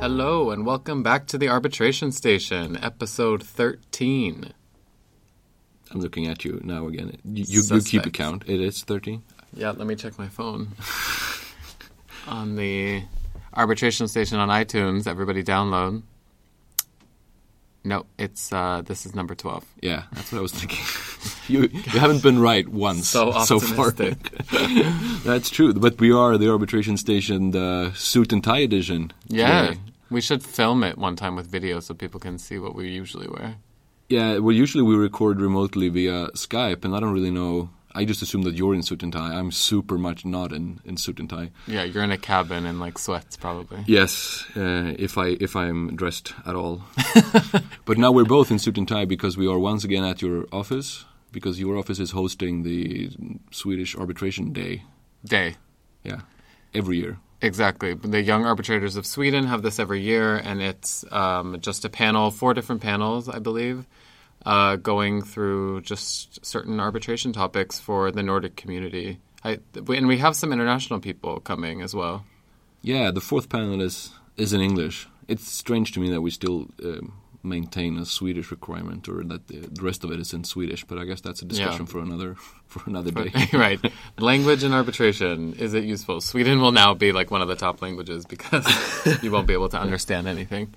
Hello, and welcome back to the Arbitration Station, episode 13. I'm looking at you now again. You, you, you keep a count. It is 13. Yeah, let me check my phone. on the Arbitration Station on iTunes, everybody download. No, it's uh, this is number 12. Yeah, that's what I was thinking. you you haven't been right once So far. that's true. But we are the arbitration station, the suit and tie edition. Yeah, today. we should film it one time with video so people can see what we usually wear. Yeah. Well, usually we record remotely via Skype, and I don't really know. I just assume that you're in suit and tie. I'm super much not in, in suit and tie. Yeah, you're in a cabin in like sweats probably. Yes, uh, if I if I'm dressed at all. but now we're both in suit and tie because we are once again at your office because your office is hosting the Swedish Arbitration Day. Day. Yeah, every year. Exactly. The Young Arbitrators of Sweden have this every year, and it's um, just a panel, four different panels, I believe, uh, going through just certain arbitration topics for the Nordic community. I, and we have some international people coming as well. Yeah, the fourth panel is is in English. It's strange to me that we still um, maintain a Swedish requirement, or that the, the rest of it is in Swedish. But I guess that's a discussion Yeah. for another for another day. right. Language and arbitration. Is it useful? Sweden will now be like one of the top languages because you won't be able to understand anything.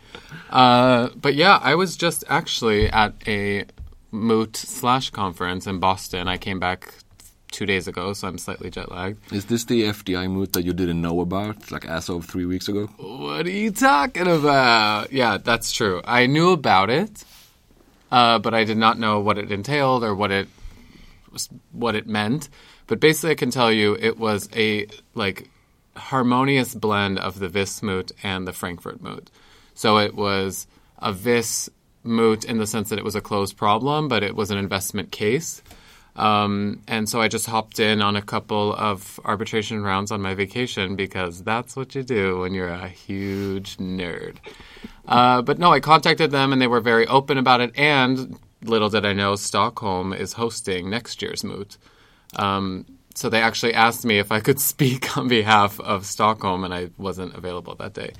Uh, but yeah, I was just actually at a moot slash conference in Boston. I came back two days ago, so I'm slightly jet lagged. is this the FDI moot that you didn't know about, like as of three weeks ago? What are you talking about? Yeah, that's true. I knew about it, uh, but I did not know what it entailed or what it what it meant. But basically, I can tell you it was a like harmonious blend of the Vis moot and the Frankfurt moot. So it was a Vis moot in the sense that it was a closed problem, but it was an investment case. Um, and so I just hopped in on a couple of arbitration rounds on my vacation because that's what you do when you're a huge nerd. Uh, but no, I contacted them and they were very open about it. And little did I know, Stockholm is hosting next year's moot. Um, so they actually asked me if I could speak on behalf of Stockholm, and I wasn't available that day.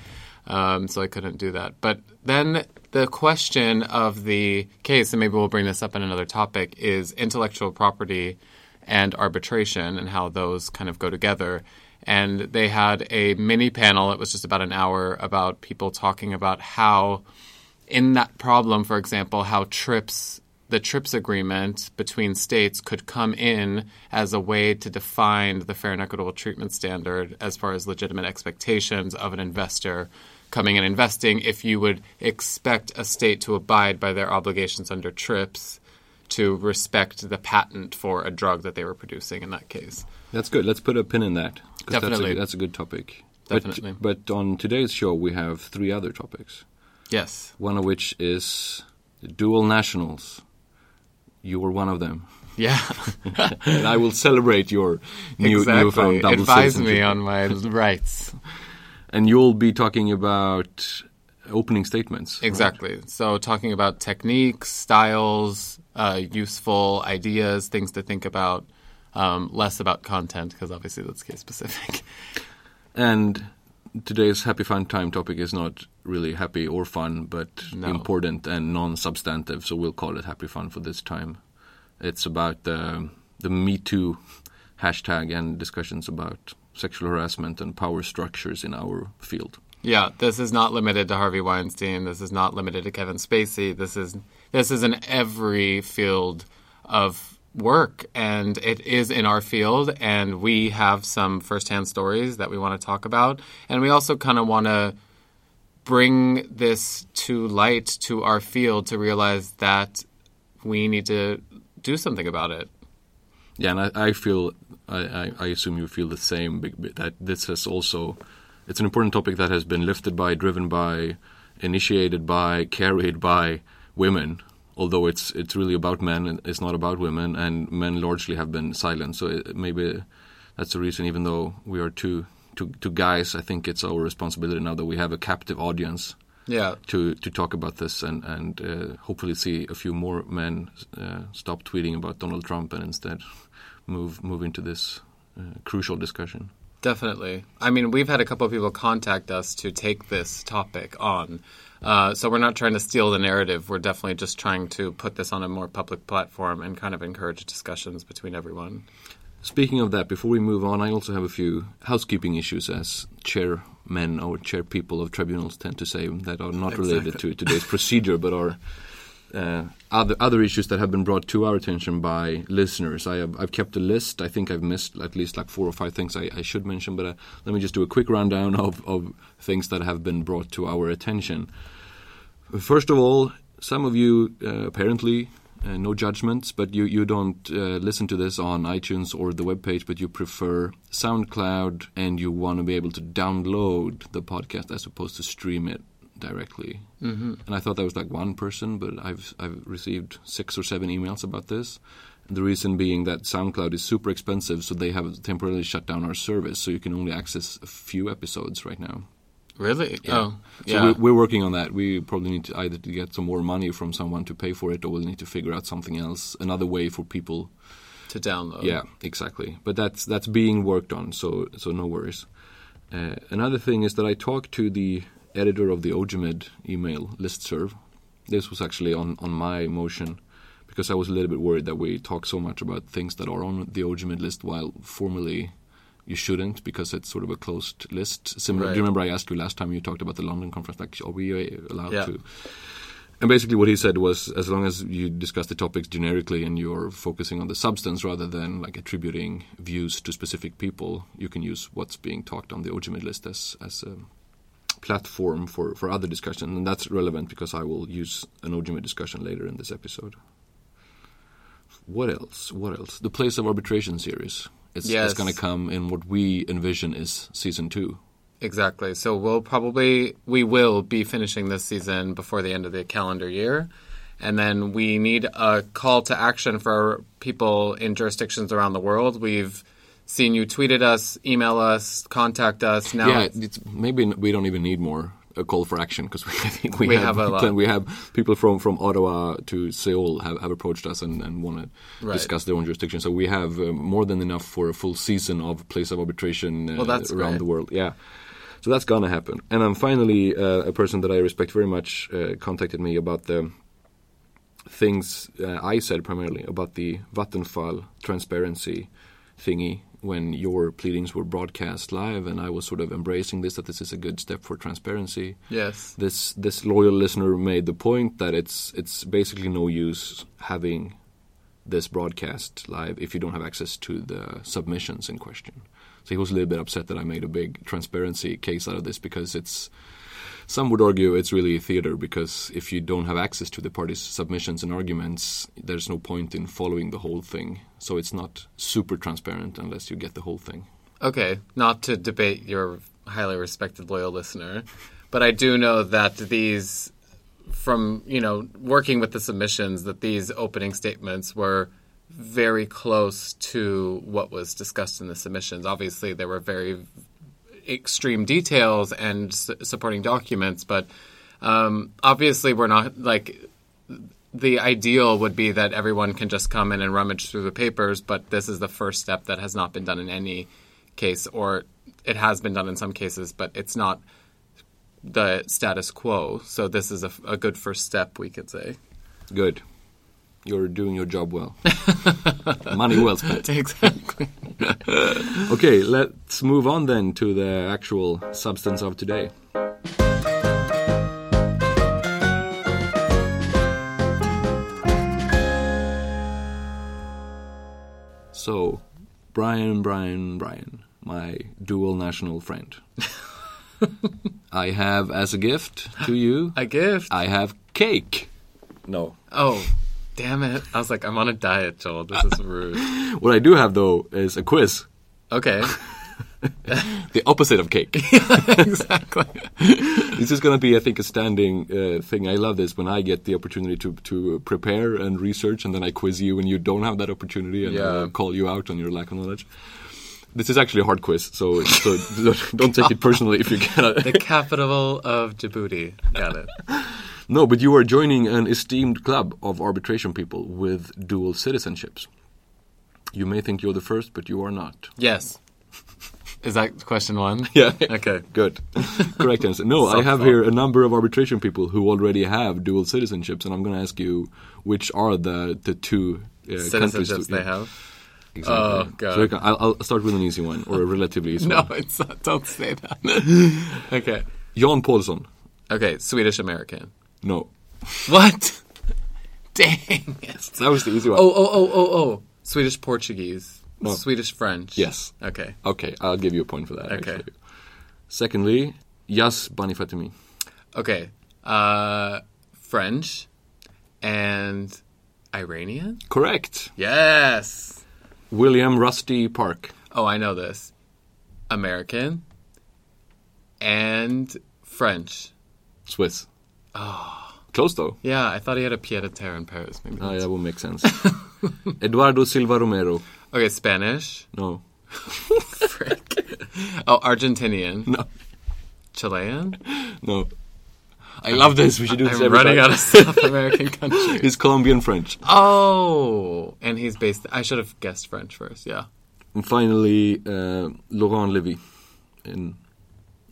Um, so I couldn't do that. But then the question of the case, and maybe we'll bring this up in another topic, is intellectual property and arbitration and how those kind of go together. And they had a mini panel, it was just about an hour, about people talking about how, in that problem, for example, how TRIPS, the TRIPS agreement between states could come in as a way to define the fair and equitable treatment standard as far as legitimate expectations of an investor coming and investing if you would expect a state to abide by their obligations under TRIPS to respect the patent for a drug that they were producing in that case. That's good. Let's put a pin in that. Definitely. That's a, that's a good topic. Definitely. But, but on today's show, we have three other topics. Yes. One of which is dual nationals. You were one of them. Yeah. and I will celebrate your new, exactly. newfound double Advise me on my rights. And you'll be talking about opening statements. right? Exactly. So, talking about techniques, styles, uh, useful ideas, things to think about, um, less about content because obviously that's case specific. And today's happy fun time topic is not really happy or fun, but No. important and non-substantive. So we'll call it happy fun for this time. It's about the the Me Too hashtag and discussions about sexual harassment and power structures in our field. Yeah, this is not limited to Harvey Weinstein. This is not limited to Kevin Spacey. This is this is in every field of work, and it is in our field. And we have some firsthand stories that we want to talk about, and we also kind of want to bring this to light to our field to realize that we need to do something about it. Yeah, and I, I feel, I, I, assume you feel the same. That this has also, it's an important topic that has been lifted by, driven by, initiated by, carried by women. Although it's it's really about men, and it's not about women, and men largely have been silent. So it, maybe that's the reason. Even though we are two two two guys, I think it's our responsibility now that we have a captive audience Yeah. to to talk about this and and uh, hopefully see a few more men uh, stop tweeting about Donald Trump and instead move move into this uh, crucial discussion. Definitely. I mean, we've had a couple of people contact us to take this topic on. Uh, so we're not trying to steal the narrative. We're definitely just trying to put this on a more public platform and kind of encourage discussions between everyone. Speaking of that, before we move on, I also have a few housekeeping issues as chairmen or chair people of tribunals tend to say that are not related to today's procedure but are uh, other other issues that have been brought to our attention by listeners. I have I've kept a list. I think I've missed at least like four or five things I, I should mention, but uh, let me just do a quick rundown of, of things that have been brought to our attention. First of all, some of you uh, apparently uh, no judgments, but you you don't uh, listen to this on iTunes or the webpage, but you prefer SoundCloud and you want to be able to download the podcast as opposed to stream it directly. Mm-hmm. And I thought that was like one person, but I've I've received six or seven emails about this. And the reason being that SoundCloud is super expensive, so they have temporarily shut down our service, so you can only access a few episodes right now. Really? Yeah. Oh, So yeah. we're, we're working on that. We probably need to either to get some more money from someone to pay for it, or we'll need to figure out something else, another way for people. to download. Yeah, exactly. But that's that's being worked on, so so no worries. Uh, another thing is that I talked to the editor of the OGEMID email listserv. This was actually on on my motion because I was a little bit worried that we talk so much about things that are on the OGEMID list while formally you shouldn't because it's sort of a closed list. Similar. Do you remember I asked you last time you talked about the London conference? Like, are we uh, allowed Yeah. to? And basically, what he said was, as long as you discuss the topics generically and you're focusing on the substance rather than like attributing views to specific people, you can use what's being talked on the OGEMID list as as a platform for for other discussion, and that's relevant because I will use an OGEMID discussion later in this episode. What else? What else? The place of arbitration series. It's, Yes. it's going to come in what we envision is season two. Exactly. So we'll probably we will be finishing this season before the end of the calendar year. And then we need a call to action for people in jurisdictions around the world. We've seen you tweeted us, email us, contact us. Now yeah, maybe we don't even need more a call for action because we, I think we, We have, have a lot. we have people from, from Ottawa to Seoul have, have approached us and, and want to Right. discuss their own jurisdiction. So we have uh, more than enough for a full season of place of arbitration uh, Well, that's around great. the world. Yeah. So that's gonna happen. And then finally, uh, a person that I respect very much uh, contacted me about the things uh, I said primarily about the Vattenfall transparency thingy when your pleadings were broadcast live, and I was sort of embracing this that this is a good step for transparency. yes. This this loyal listener made the point that it's it's basically no use having this broadcast live if you don't have access to the submissions in question. So he was a little bit upset that I made a big transparency case out of this because it's some would argue it's really a theater because if you don't have access to the parties' submissions and arguments, there's no point in following the whole thing. So it's not super transparent unless you get the whole thing. Okay, not to debate your highly respected loyal listener, but I do know that these, from you know working with the submissions, that these opening statements were very close to what was discussed in the submissions. Obviously, there were very extreme details and s- supporting documents, but um, obviously, we're not like the ideal would be that everyone can just come in and rummage through the papers, but this is the first step that has not been done in any case, or it has been done in some cases, but it's not the status quo. So this is a, a good first step, we could say. Good. You're doing your job well. Money well spent. Exactly. Okay, let's move on then to the actual substance of today. So, Brian, Brian, Brian, my dual national friend. I have as a gift to you, A gift. I have cake. No. Oh, damn it! I was like, I'm on a diet, Joel. This is rude. What I do have though is a quiz. Okay. The opposite of cake. exactly. this is going to be, I think, a standing uh, thing. I love this when I get the opportunity to to prepare and research, and then I quiz you, and you don't have that opportunity, and Yeah. uh, call you out on your lack of knowledge. This is actually a hard quiz, so, so don't, take it personally if you cannot. The capital of Djibouti. Got it. No, but you are joining an esteemed club of arbitration people with dual citizenships. You may think you're the first, but you are not. Yes. Is that question one? Yeah. Okay. Good. Correct answer. No, I have Softball. here a number of arbitration people who already have dual citizenships, and I'm going to ask you which are the the two uh, countries Citizenships to- they have. Exactly. Oh, God. So I'll, I'll start with an easy one, or a relatively easy No, one. No, it's not. Don't say that. okay. Jan Paulsson. Okay. Swedish American. No. What? Dang it. That was the easy one. Oh, oh, oh, oh, oh. Swedish Portuguese. No. Swedish French. Yes. Okay. Okay, I'll give you a point for that. Okay. Actually. Secondly, Yas Banifatemi. Okay. Uh, French and Iranian? Correct. Yes. William Rusty Park. Oh, I know this. American and French. Swiss. Close though. Yeah, I thought he had a pied a terre in Paris. Maybe. Ah, that's- that would make sense. Eduardo Silva Romero. Okay, Spanish. No. Frick. oh, Argentinian. No. Chilean. No. I love this. We should do this I'm running time. out of South American countries. He's Colombian French. Oh, and he's based. I should have guessed French first. Yeah. And finally, uh, Laurent Levy, in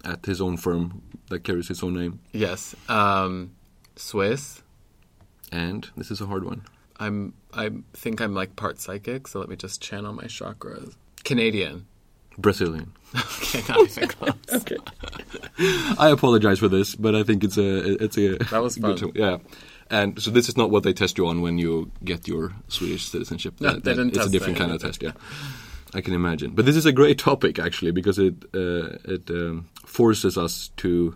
at his own firm that carries his own name. Yes. Um, Swiss. And this is a hard one. I'm. I think I'm like part psychic, so let me just channel my chakras. Canadian. Brazilian. Okay, not even close. Okay. I apologize for this, but I think it's a it's a That was good fun. to- yeah. And so this is not what they test you on when you get your Swedish citizenship. No, That- they didn't it's a different that. kind of test. Yeah, I can imagine. But this is a great topic actually because it uh, it um, forces us to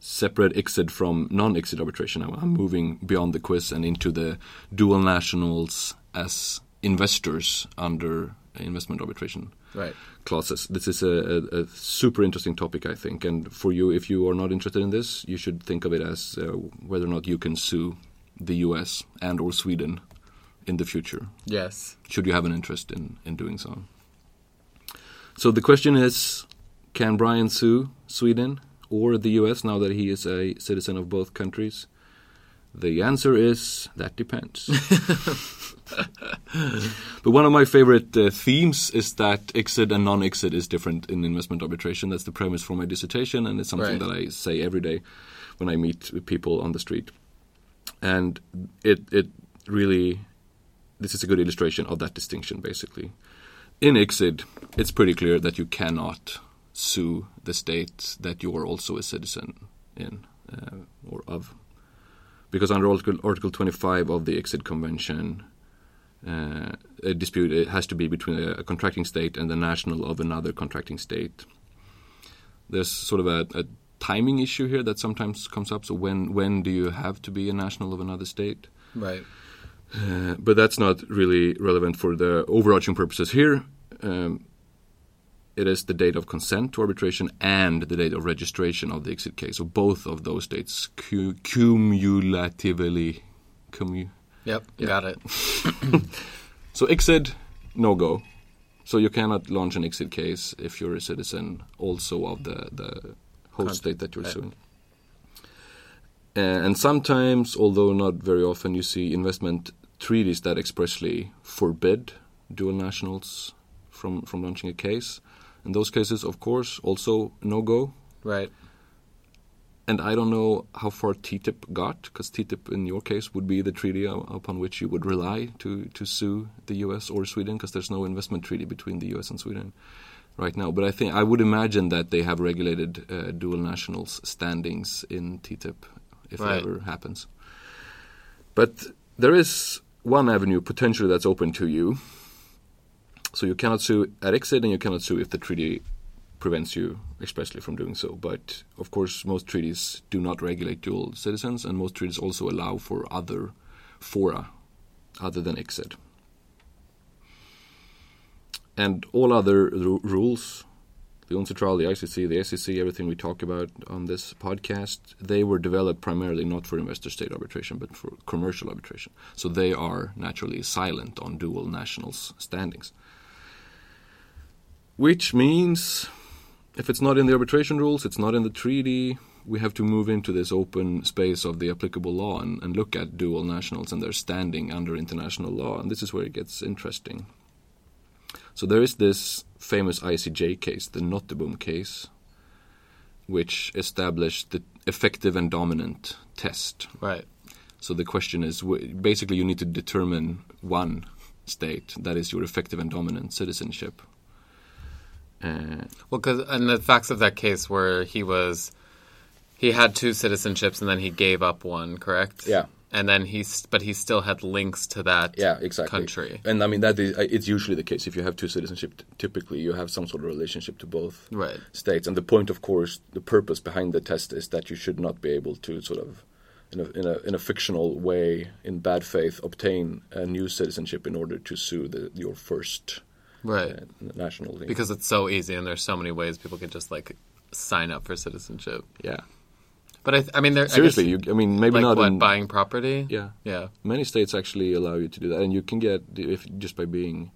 separate ICSID from non-ICSID arbitration. I'm, moving beyond the quiz and into the dual nationals as investors under investment arbitration Right. clauses. This is a, a, a super interesting topic, I think. And for you, if you are not interested in this, you should think of it as uh, whether or not you can sue the U.S. and or Sweden in the future. Yes. Should you have an interest in, in doing so? So the question is, can Brian sue Sweden or the U.S. now that he is a citizen of both countries? The answer is that depends. but one of my favorite uh, themes is that ICSID and non ICSID is different in investment arbitration. That's the premise for my dissertation, and it's something Right. that I say every day when I meet people on the street. And it it really this is a good illustration of that distinction, basically. In ICSID, it's pretty clear that you cannot sue the state that you are also a citizen in uh, or of. Because under Article, Article 25 of the ICSID Convention, uh, a dispute has to be between a, a contracting state and the national of another contracting state. There's sort of a, a timing issue here that sometimes comes up. So when when do you have to be a national of another state? Right. Uh, but that's not really relevant for the overarching purposes here. Um, it is the date of consent to arbitration and the date of registration of the ICSID case. So both of those dates cu- cumulatively. Commu- Yep. Yeah. Got it. so ICSID, no go. So you cannot launch an ICSID case if you're a citizen also of the, the host Country. state that you're Right. suing. Uh, and sometimes, although not very often, you see investment treaties that expressly forbid dual nationals from, from launching a case. In those cases, of course, also no go. Right. And I don't know how far TTIP got, because TTIP in your case would be the treaty upon which you would rely to, to sue the US or Sweden, because there's no investment treaty between the US and Sweden right now. But I think I would imagine that they have regulated uh, dual nationals standings in TTIP if Right. it ever happens. But there is one avenue potentially that's open to you. So you cannot sue at ICSID and you cannot sue if the treaty prevents you expressly from doing so. But of course, most treaties do not regulate dual citizens, and most treaties also allow for other fora other than ICSID. And all other ru- rules, the UNCITRAL, the ICC, the SCC, everything we talk about on this podcast, they were developed primarily not for investor state arbitration, but for commercial arbitration. So they are naturally silent on dual nationals standings. which means if it's not in the arbitration rules, it's not in the treaty. We have to move into this open space of the applicable law and, and look at dual nationals and their standing under international law. And this is where it gets interesting. So there is this famous ICJ case, the Nottebohm case, which established the effective and dominant test. Right. So the question is basically you need to determine one state that is your effective and dominant citizenship. Uh, Well, because and the facts of that case were he was he had two citizenships and then he gave up one, correct? Yeah. And then he's but he still had links to that yeah, exactly. country. And I mean that is uh, it's usually the case. If you have two citizenship, typically you have some sort of relationship to both Right. states. And the point, of course, the purpose behind the test is that you should not be able to sort of. In a, in, a, in a fictional way, in bad faith, obtain a new citizenship in order to sue the, your first Right. uh, nationality. Because it's so easy and there's so many ways people can just like sign up for citizenship. yeah, But I, th- I mean, there seriously, I you, I mean, maybe like not what in, buying property. Yeah, Yeah. many states actually allow you to do that, and you can get if just by being.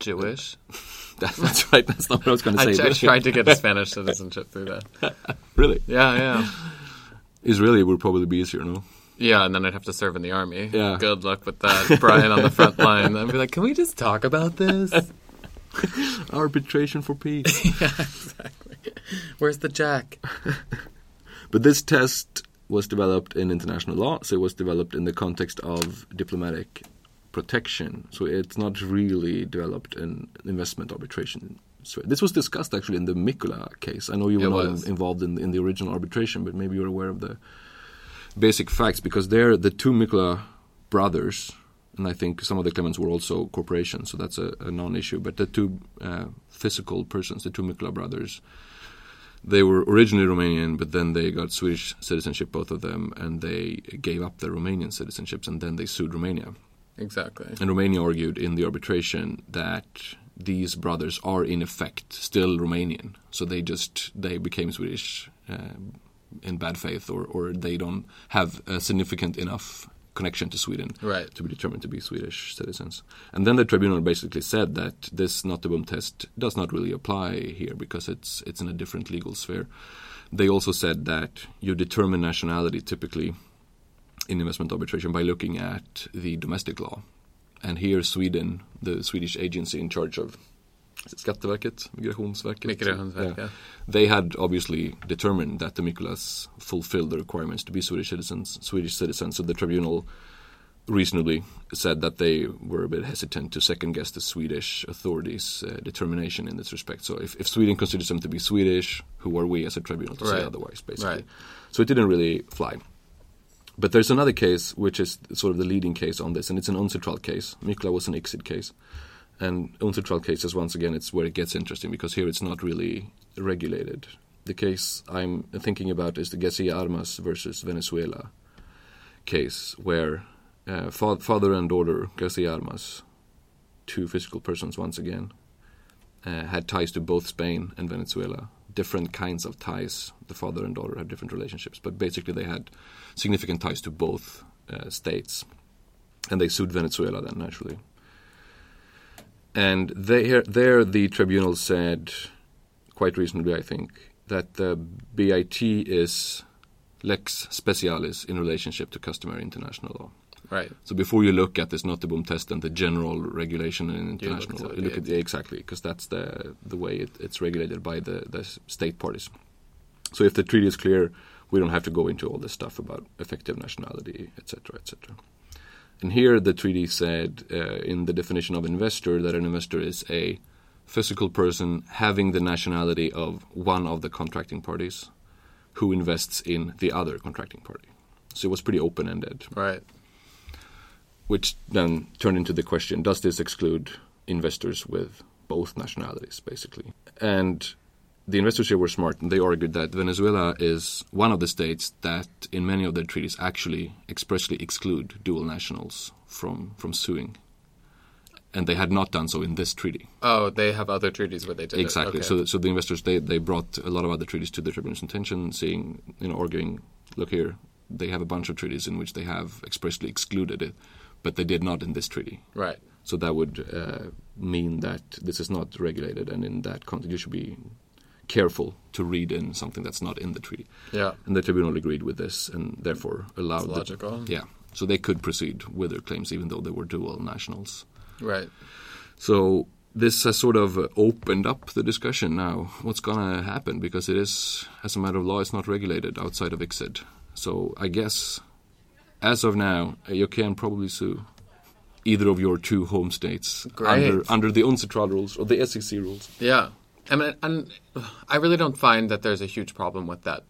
Jewish. That, that's right. That's not what I was going to say. I but- tried to get a Spanish citizenship through that. really, Yeah, yeah. Israeli would probably be easier, no? Yeah, and then I'd have to serve in the army. Yeah. Good luck with that. Brian on the front line. I'd be like, can we just talk about this? Arbitration for peace. yeah, exactly. Where's the jack? But this test was developed in international law, so it was developed in the context of diplomatic protection. So it's not really developed in investment arbitration. So this was discussed actually in the Micula case. I know you were It not was. involved in, in the original arbitration, but maybe you're aware of the basic facts because they're the two Micula brothers, and I think some of the claimants were also corporations, so that's a, a non-issue. But the two uh, physical persons, the two Micula brothers, they were originally Romanian, but then they got Swedish citizenship, both of them, and they gave up their Romanian citizenships, and then they sued Romania. Exactly. And Romania argued in the arbitration that these brothers are in effect still Romanian, so they just they became Swedish uh, in bad faith, or or they don't have a significant enough connection to Sweden Right. to be determined to be Swedish citizens. And then the tribunal basically said that this Nottebohm test does not really apply here because it's it's in a different legal sphere. They also said that you determine nationality typically in investment arbitration by looking at the domestic law. And here Sweden, the Swedish agency in charge of Skatteverket, Migrationsverket, Migrationsverket, yeah. they had obviously determined that the Miculas fulfilled the requirements to be Swedish citizens. Swedish citizens. So the tribunal reasonably said that they were a bit hesitant to second guess the Swedish authorities' uh, determination in this respect. So if, if Sweden considers them to be Swedish, who are we as a tribunal to say otherwise, basically? Right. So it didn't really fly. But there's another case which is sort of the leading case on this, and it's an UNCITRAL case. Micula was an ICSID case. And UNCITRAL cases, once again, it's where it gets interesting because here it's not really regulated. The case I'm thinking about is the Garcia Armas versus Venezuela case, where uh, fa- father and daughter, Garcia Armas, two physical persons once again, uh, had ties to both Spain and Venezuela. Different kinds of ties. The father and daughter have different relationships, but basically they had significant ties to both uh, states, and they sued Venezuela then naturally. And there, there the tribunal said, quite reasonably, I think, that the BIT is lex specialis in relationship to customary international law. Right. So before you look at this Nottebohm test and the general regulation in international to law, the you look at yeah, exactly because that's the the way it, it's regulated by the, the state parties. So if the treaty is clear, we don't have to go into all this stuff about effective nationality, etc., etc. And here the treaty said uh, in the definition of investor that an investor is a physical person having the nationality of one of the contracting parties who invests in the other contracting party. So it was pretty open ended Right. which then turned into the question does this exclude investors with both nationalities basically and the investors here were smart and they argued that venezuela is one of the states that in many of their treaties actually expressly exclude dual nationals from from suing and they had not done so in this treaty Oh, they have other treaties where they did it. exactly Okay. so so the investors they, they brought a lot of other treaties to the tribunal's attention seeing you know arguing look here they have a bunch of treaties in which they have expressly excluded it but they did not in this treaty right. so that would uh, mean that this is not regulated, and in that context, you should be careful to read in something that's not in the treaty. Yeah. And the tribunal agreed with this, and therefore allowed. It's logical. The, yeah, so they could proceed with their claims, even though they were dual nationals. Right. So this has sort of opened up the discussion now. What's going to happen? Because it is, as a matter of law, it's not regulated outside of ICSID. So I guess, as of now, you can probably sue either of your two home states Great. under under the UNCITRAL rules or the SCC rules. Yeah. I mean, and I really don't find that there's a huge problem with that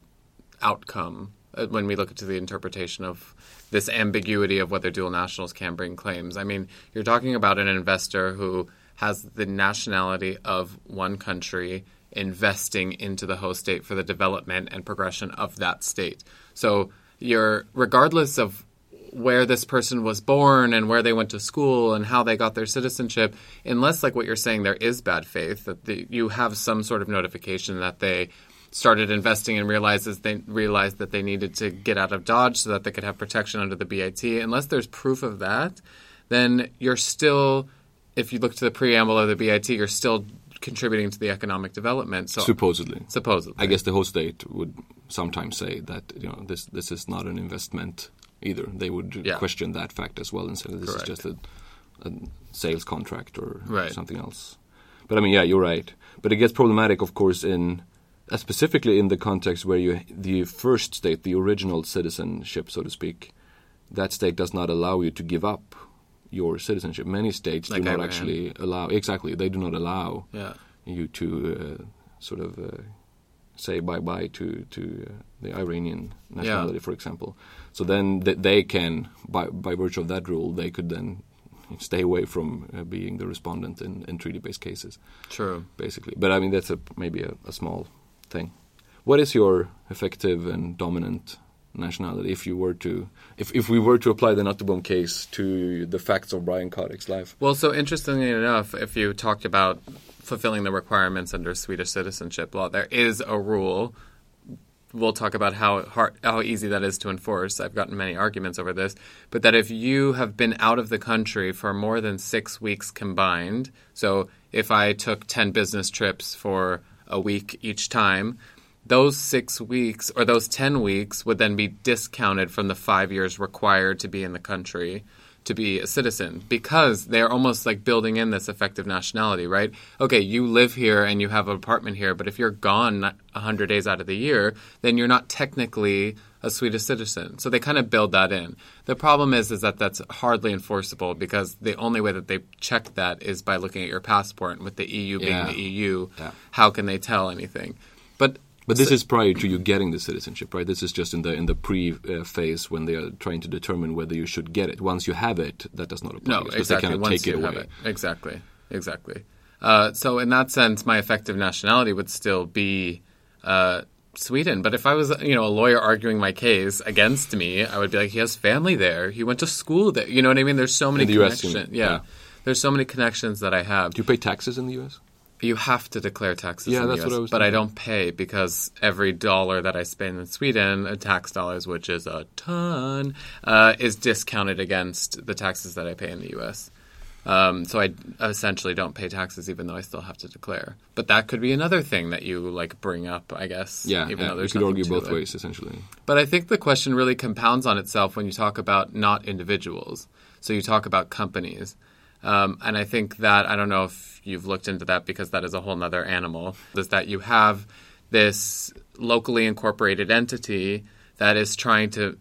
outcome uh, when we look into the interpretation of this ambiguity of whether dual nationals can bring claims. I mean, you're talking about an investor who has the nationality of one country investing into the host state for the development and progression of that state. So you're regardless of where this person was born and where they went to school and how they got their citizenship, unless, like what you're saying, there is bad faith, that the, you have some sort of notification that they started investing and realizes they realized that they needed to get out of Dodge so that they could have protection under the BIT. Unless there's proof of that, then you're still, if you look to the preamble of the BIT, you're still contributing to the economic development. So Supposedly. supposedly, I guess the host state would sometimes say that you know this this is not an investment either. They would Yeah. question that fact as well and say this Correct. is just a, a sales contract or Right. something else. But I mean, yeah, you're right. But it gets problematic, of course, in uh, specifically in the context where you the first state, the original citizenship, so to speak, that state does not allow you to give up your citizenship. Many states Like do not Iran. actually allow. Exactly, they do not allow yeah. you to uh, sort of uh, say bye bye to to uh, the Iranian nationality, for example. So then th- they can, by by virtue of that rule, they could then stay away from uh, being the respondent in, in treaty-based cases, True. basically. But I mean, that's a maybe a, a small thing. What is your effective and dominant nationality if you were to if, if we were to apply the Nottebohm case to the facts of Brian Kotick's life? Well, so interestingly enough, if you talked about fulfilling the requirements under Swedish citizenship law, there is a rule. We'll talk about how hard, how easy that is to enforce. I've gotten many arguments over this, but that if you have been out of the country for more than six weeks combined, so if I took ten business trips for a week each time, those six weeks or those 10 weeks would then be discounted from the five years required to be in the country to be a citizen because they're almost like building in this effective nationality, right? Okay, you live here and you have an apartment here, but if you're gone 100 days out of the year, then you're not technically a Swedish citizen. So they kind of build that in. The problem is is that that's hardly enforceable because the only way that they check that is by looking at your passport and with the EU being Yeah. the EU, Yeah. how can they tell anything? But this is prior to you getting the citizenship, right? This is just in the in the pre uh, phase when they are trying to determine whether you should get it. Once you have it, that does not apply. No, because exactly. They cannot Once take it you have away. it, exactly, exactly. Uh, so in that sense, my effective nationality would still be uh, Sweden. But if I was, you know, a lawyer arguing my case against me, I would be like, he has family there. He went to school there. You know what I mean? There's so many connections. yeah. Yeah. There's so many connections that I have. Do you pay taxes in the U.S.? You have to declare taxes Yeah, in the that's US, what I was but I don't pay because every dollar that I spend in Sweden, uh, tax dollars, which is a ton, uh, is discounted against the taxes that I pay in the US. Um, so I essentially don't pay taxes, even though I still have to declare. But that could be another thing that you like bring up, I guess. Yeah, even yeah, though you could argue both it. ways essentially. But I think the question really compounds on itself when you talk about not individuals. So you talk about companies. Um, and I think that, I don't know if you've looked into that because that is a whole other animal, is that you have this locally incorporated entity that is trying to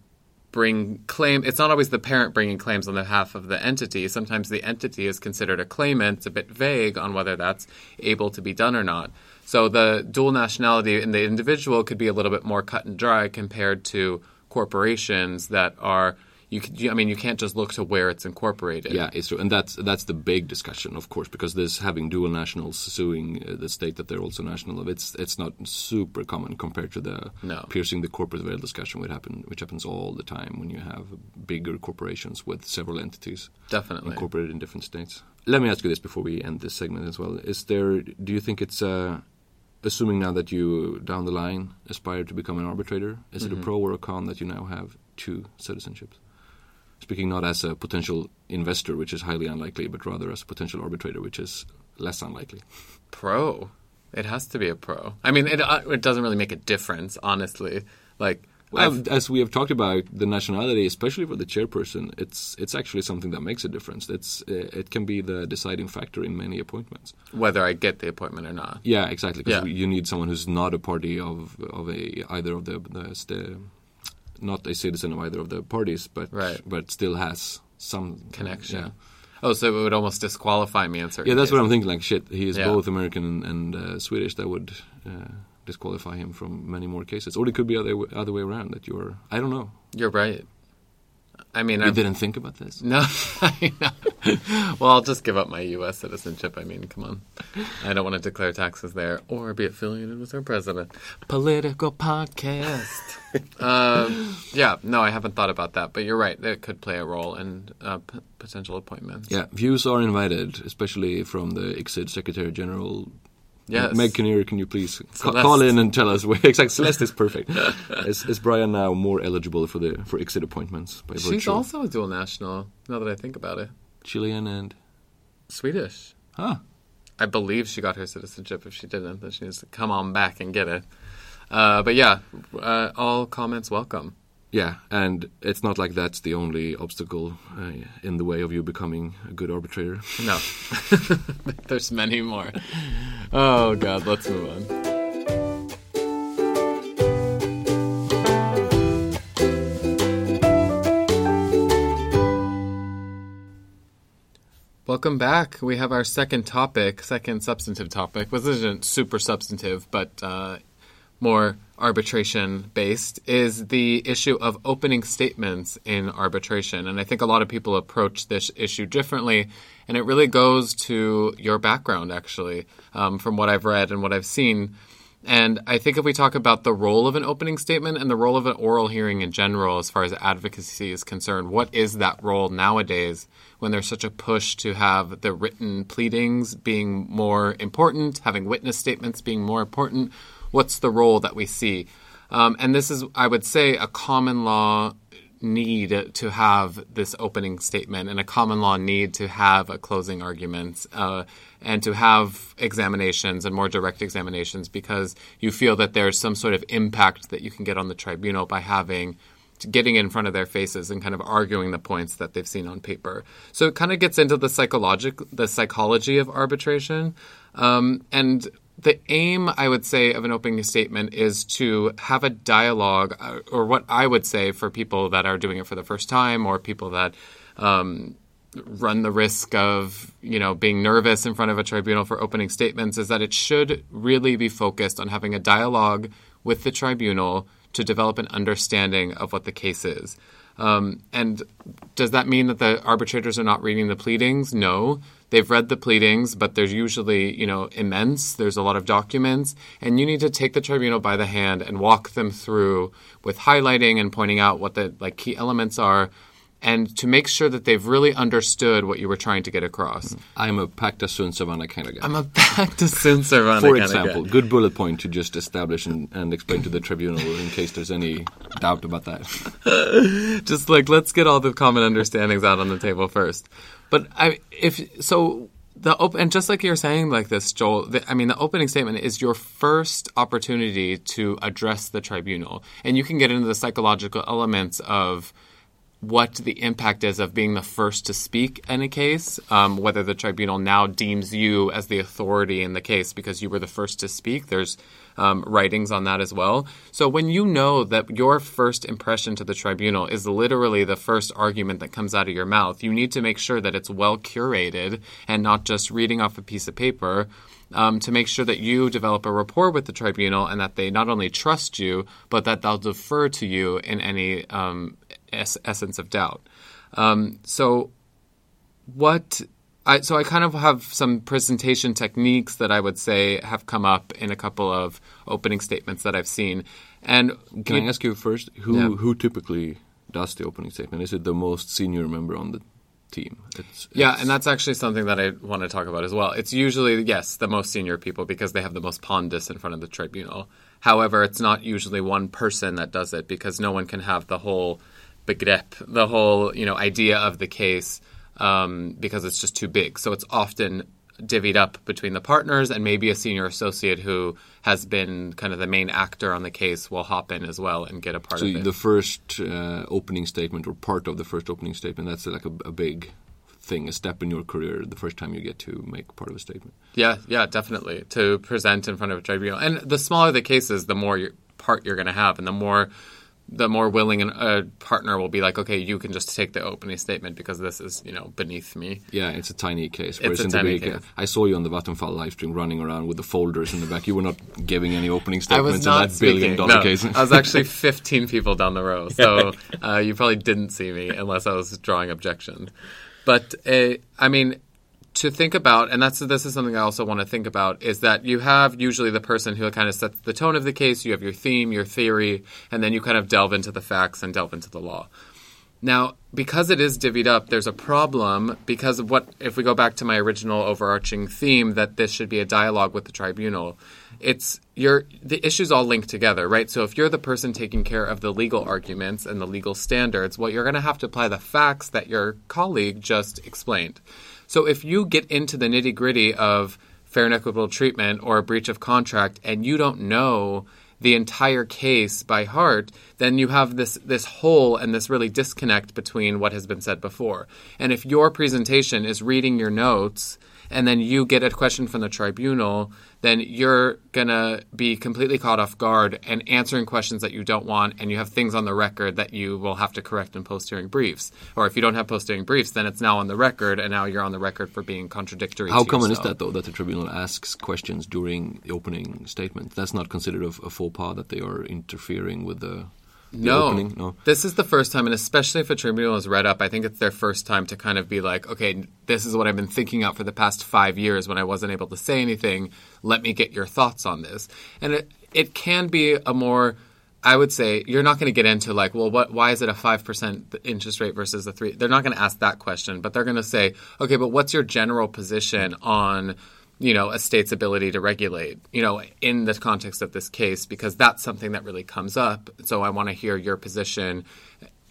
bring claim it's not always the parent bringing claims on behalf of the entity. Sometimes the entity is considered a claimant it's a bit vague on whether that's able to be done or not. So the dual nationality in the individual could be a little bit more cut and dry compared to corporations that are you could, I mean you can't just look to where it's incorporated Yeah, it's true, and that's that's the big discussion, of course, because this having dual nationals suing uh, the state that they're also national of, it's it's not super common compared to the No. piercing the corporate veil discussion, which happen which happens all the time when you have bigger corporations with several entities definitely incorporated in different states. Let me ask you this before we end this segment as well: Is there? Do you think it's uh, assuming now that you down the line aspire to become an arbitrator? Is Mm-hmm. it a pro or a con that you now have two citizenships? Speaking not as a potential investor, which is highly unlikely, but rather as a potential arbitrator, which is less unlikely. Pro. It has to be a pro. I mean, it uh, it doesn't really make a difference, honestly. Like, Well, as we have talked about the nationality, especially for the chairperson, it's it's actually something that makes a difference. It's uh, it can be the deciding factor in many appointments. whether I get the appointment or not. Yeah, exactly. Because Yeah. you need someone who's not a party of of a either of the, the, the not a citizen of either of the parties, but Right. but still has some Connection. Yeah, Oh, so it would almost disqualify me in certain yeah that's what. I'm thinking. Like shit, he is Yeah. both American and, and uh, Swedish. That would uh, disqualify him from many more cases. Or it could be other other way around. That you're I don't know. You're right. I mean, You I didn't think about this. No, Well, I'll just give up my U.S. citizenship. I mean, come on. I don't want to declare taxes there or be affiliated with our president. Political podcast. um, yeah, no, I haven't thought about that, but you're right. It could play a role in uh, p- potential appointments. Yeah, views are invited, especially from the ICSID Secretary General. Yes. Meg Kinnear, can you please ca- call in and tell us? Where, exactly, Celeste is perfect. is, is Brian now more eligible for the for ICSID appointments by She's virtue of also a dual national, now that I think about it. Chilean and Swedish. huh? I believe she got her citizenship. If she didn't, then she needs to come on back and get it. Uh, but yeah, uh, all comments welcome. Yeah, and it's not like that's the only obstacle uh, in the way of you becoming a good arbitrator. No, there's many more. Oh God, let's move on. Welcome back. We have our second topic, second substantive topic. Well, this isn't super substantive, but uh, more arbitration based, is the issue of opening statements in arbitration. And I think a lot of people approach this issue differently. And it really goes to your background, actually, um, from what I've read and what I've seen. And I think if we talk about the role of an opening statement and the role of an oral hearing in general, as far as advocacy is concerned, what is that role nowadays when there's such a push to have the written pleadings being more important, having witness statements being more important? What's the role that we see? Um, and this is, I would say, a common law need to have this opening statement and a common law need to have a closing argument uh, and to have examinations and more direct examinations because you feel that there's some sort of impact that you can get on the tribunal by having getting in front of their faces and kind of arguing the points that they've seen on paper. So it kind of gets into the psychologic the psychology of arbitration. Um, and the aim, I would say, of an opening statement is to have a dialogue, uh, or what I would say for people that are doing it for the first time, or people that um, run the risk of, you know, being nervous in front of a tribunal for opening statements, is that it should really be focused on having a dialogue with the tribunal to develop an understanding of what the case is. Um, and does that mean that the arbitrators are not reading the pleadings? No. They've read the pleadings, but there's usually, you know, immense. There's a lot of documents, and you need to take the tribunal by the hand and walk them through with highlighting and pointing out what the like key elements are, and to make sure that they've really understood what you were trying to get across. I'm a pacta sunt servanda kind of guy. I'm a back to Sun Servanda For kind example, of guy. good bullet point to just establish and, and explain to the tribunal in case there's any doubt about that. just like let's get all the common understandings out on the table first. But I, if so, the op- and just like you're saying, like this, Joel. The, I mean, the opening statement is your first opportunity to address the tribunal, and you can get into the psychological elements of what the impact is of being the first to speak in a case, um, whether the tribunal now deems you as the authority in the case because you were the first to speak. There's um, writings on that as well. So when you know that your first impression to the tribunal is literally the first argument that comes out of your mouth, you need to make sure that it's well curated and not just reading off a piece of paper. Um, to make sure that you develop a rapport with the tribunal and that they not only trust you, but that they'll defer to you in any um, es- essence of doubt. Um, so, what I so I kind of have some presentation techniques that I would say have come up in a couple of opening statements that I've seen. And Can I ask you first, who Yeah. who typically does the opening statement? Is it the most senior member on the team? It's, Yeah, it's- and that's actually something that I want to talk about as well. It's usually, yes, the most senior people because they have the most pondus in front of the tribunal. However, it's not usually one person that does it because no one can have the whole begrepp, the whole you know idea of the case, um, because it's just too big. So it's often divvied up between the partners and maybe a senior associate who has been kind of the main actor on the case will hop in as well and get a part So of it. So the first uh, opening statement or part of the first opening statement that's like a, a big thing, a step in your career. The first time you get to make part of a statement. Yeah, yeah, definitely. To present in front of a tribunal, and the smaller the cases, the more your part you're going to have, and the more the more willing a partner will be like, okay, you can just take the opening statement because this is you know beneath me. Yeah, it's a tiny case. It's a tiny big, case. I saw you on the Vattenfall live stream running around with the folders in the back. You were not giving any opening statements in that billion speaking. No, case. I was actually 15 people down the row, so uh, you probably didn't see me unless I was drawing objections. But uh, I mean, to think about, and that's this is something I also want to think about, is that you have usually the person who kind of sets the tone of the case. You have your theme, your theory, and then you kind of delve into the facts and delve into the law. Now, because it is divvied up, there's a problem because of what, if we go back to my original overarching theme that this should be a dialogue with the tribunal, it's your the issues all linked together, right? So if you're the person taking care of the legal arguments and the legal standards, well, you're going to have to apply the facts that your colleague just explained. So if you get into the nitty gritty of fair and equitable treatment or a breach of contract and you don't know the entire case by heart, then you have this this hole and this really disconnect between what has been said before. And if your presentation is reading your notes and then you get a question from the tribunal, then you're gonna be completely caught off guard and answering questions that you don't want, and you have things on the record that you will have to correct in post hearing briefs. Or if you don't have post hearing briefs, then it's now on the record, and now you're on the record for being contradictory. How to common is that, though, that the tribunal asks questions during the opening statement? That's not considered a, a faux pas that they are interfering with the no. opening? No. This is the first time, and especially if a tribunal is read up, I think it's their first time to kind of be like, okay, this is what I've been thinking out for the past five years when I wasn't able to say anything. Let me get your thoughts on this. And it, it can be a more, I would say, you're not going to get into like, well, what, why is it a 5% interest rate versus a 3 They're not going to ask that question, but they're going to say, okay, but what's your general position on you know, a state's ability to regulate, you know, in the context of this case, because that's something that really comes up. So I want to hear your position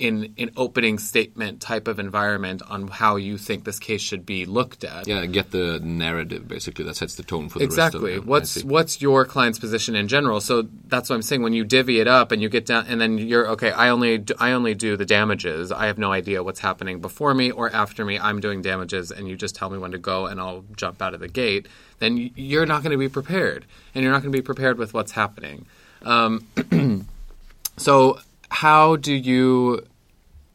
in an opening statement type of environment on how you think this case should be looked at. Yeah, get the narrative, basically, that sets the tone for the Exactly. rest of it. What's what's your client's position in general? So that's what I'm saying. When you divvy it up and you get down, and then you're okay. I only do, I only do the damages. I have no idea what's happening before me or after me. I'm doing damages, and you just tell me when to go, and I'll jump out of the gate. Then you're not going to be prepared, and you're not going to be prepared with what's happening. Um, so how do you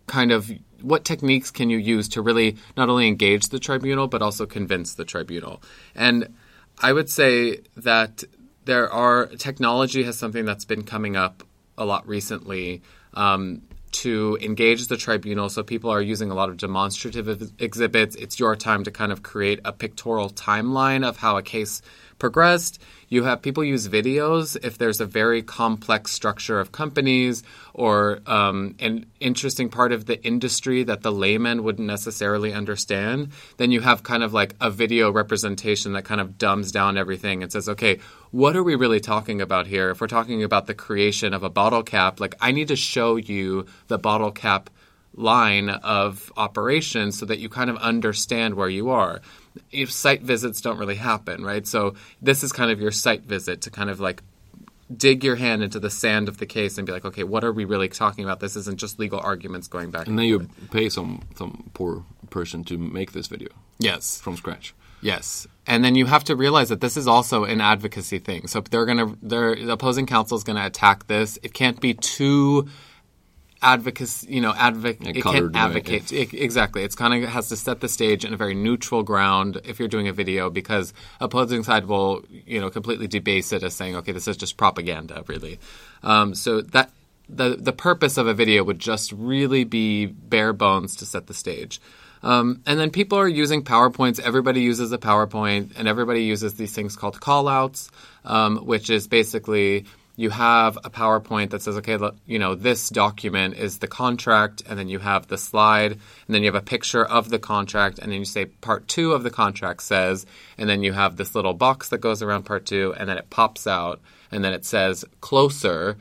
kind of what techniques can you use to really not only engage the tribunal but also convince the tribunal? And I would say that there are technology has something that's been coming up a lot recently um, to engage the tribunal. So people are using a lot of demonstrative ex- exhibits. It's your time to kind of create a pictorial timeline of how a case progressed. You have people use videos if there's a very complex structure of companies or um, an interesting part of the industry that the layman wouldn't necessarily understand. Then you have kind of like a video representation that kind of dumbs down everything and says, okay, what are we really talking about here? If we're talking about the creation of a bottle cap, like I need to show you the bottle cap line of operation so that you kind of understand where you are. If site visits don't really happen, right? So this is kind of your site visit to kind of like dig your hand into the sand of the case and be like, okay, what are we really talking about? This isn't just legal arguments going back. And then you pay some, some poor person to make this video yes, from scratch. Yes. And then you have to realize that this is also an advocacy thing. So they're going to, they're, the opposing counsel is going to attack this. It can't be too advocacy, you know, advocate. Yeah, it can't advocate. It- exactly. It's kind of has to set the stage in a very neutral ground if you're doing a video because opposing side will, you know, completely debase it as saying, okay, this is just propaganda, really. Um, so that the the purpose of a video would just really be bare bones to set the stage. Um, and then people are using PowerPoints. Everybody uses a PowerPoint, and everybody uses these things called callouts, um, which is basically you have a PowerPoint that says, okay, look, you know, this document is the contract, and then you have the slide, and then you have a picture of the contract, and then you say part two of the contract says, and then you have this little box that goes around part two, and then it pops out, and then it says closer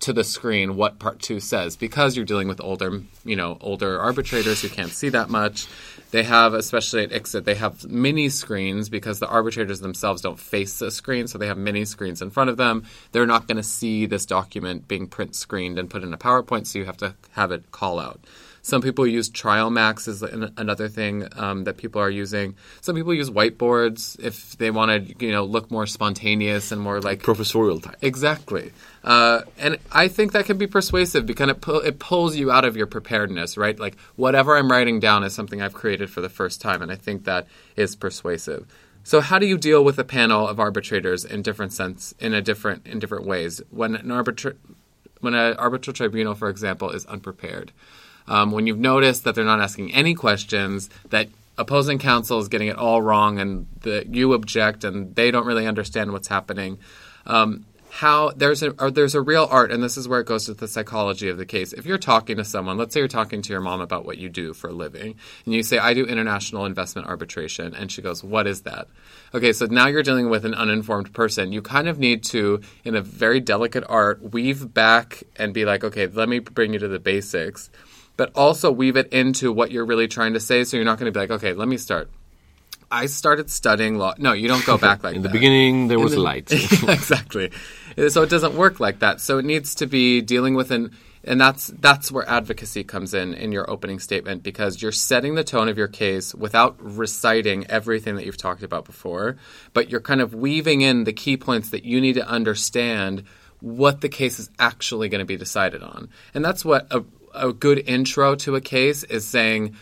to the screen what part two says because you're dealing with older, you know, older arbitrators who can't see that much. They have, especially at ICSID, they have mini screens because the arbitrators themselves don't face the screen, so they have mini screens in front of them. They're not going to see this document being print screened and put in a PowerPoint, so you have to have it call out. Some people use TrialMax as an- another thing um, that people are using. Some people use whiteboards if they want to, you know, look more spontaneous and more like Professorial type. Exactly. Uh, and I think that can be persuasive because it, pu- it pulls you out of your preparedness, right? Like whatever I'm writing down is something I've created for the first time, and I think that is persuasive. So how do you deal with a panel of arbitrators in different sense, in a different in different ways when an arbitra- when an arbitral tribunal, for example, is unprepared? Um, when you've noticed that they're not asking any questions, that opposing counsel is getting it all wrong, and the, you object, and they don't really understand what's happening. Um, how there's a there's a real art, and this is where it goes to the psychology of the case. If you're talking to someone, let's say you're talking to your mom about what you do for a living, and you say, "I do international investment arbitration," and she goes, "What is that?" Okay, so now you're dealing with an uninformed person. You kind of need to, in a very delicate art, weave back and be like, "Okay, let me bring you to the basics." But also weave it into what you're really trying to say, so you're not going to be like, "Okay, let me start." I started studying law. No, you don't go back like In the that. beginning, there was the- light. exactly. So it doesn't work like that. So it needs to be dealing with an and that's that's where advocacy comes in in your opening statement because you're setting the tone of your case without reciting everything that you've talked about before, but you're kind of weaving in the key points that you need to understand what the case is actually going to be decided on. And that's what a, a good intro to a case is saying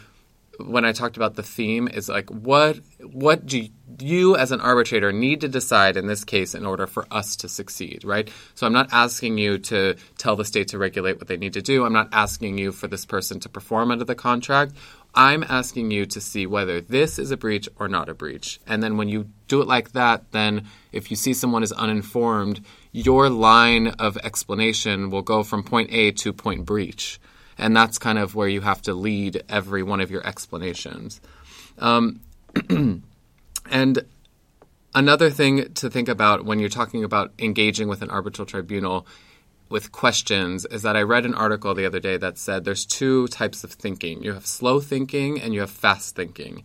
when I talked about the theme is like what what do you as an arbitrator need to decide in this case in order for us to succeed, right? So I'm not asking you to tell the state to regulate what they need to do. I'm not asking you for this person to perform under the contract. I'm asking you to see whether this is a breach or not a breach. And then when you do it like that, then if you see someone is uninformed, your line of explanation will go from point A to point breach and that's kind of where you have to lead every one of your explanations. Um, and another thing to think about when you're talking about engaging with an arbitral tribunal with questions is that I read an article the other day that said there's two types of thinking. You have slow thinking and you have fast thinking.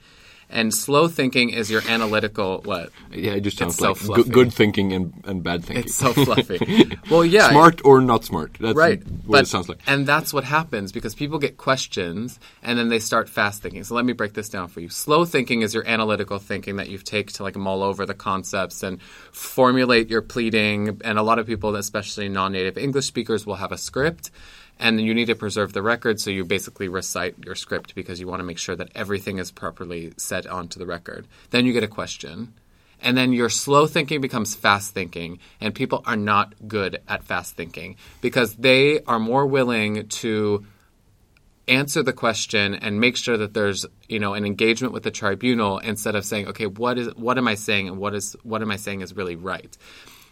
And slow thinking is your analytical what? yeah, it just sounds It's like fluffy. good, good thinking and, and bad thinking. It's so fluffy. well, yeah, smart or not smart. That's right what but, it sounds like. and that's what happens because people get questions and then they start fast thinking so let me break this down for you slow thinking is your analytical thinking that you take to like mull over the concepts and formulate your pleading and a lot of people especially non-native english speakers will have a script and you need to preserve the record so you basically recite your script because you want to make sure that everything is properly set onto the record. Then you get a question. And then your slow thinking becomes fast thinking, and people are not good at fast thinking because they are more willing to answer the question and make sure that there's you know an engagement with the tribunal instead of saying okay what is what am i saying and what is what am i saying is really right?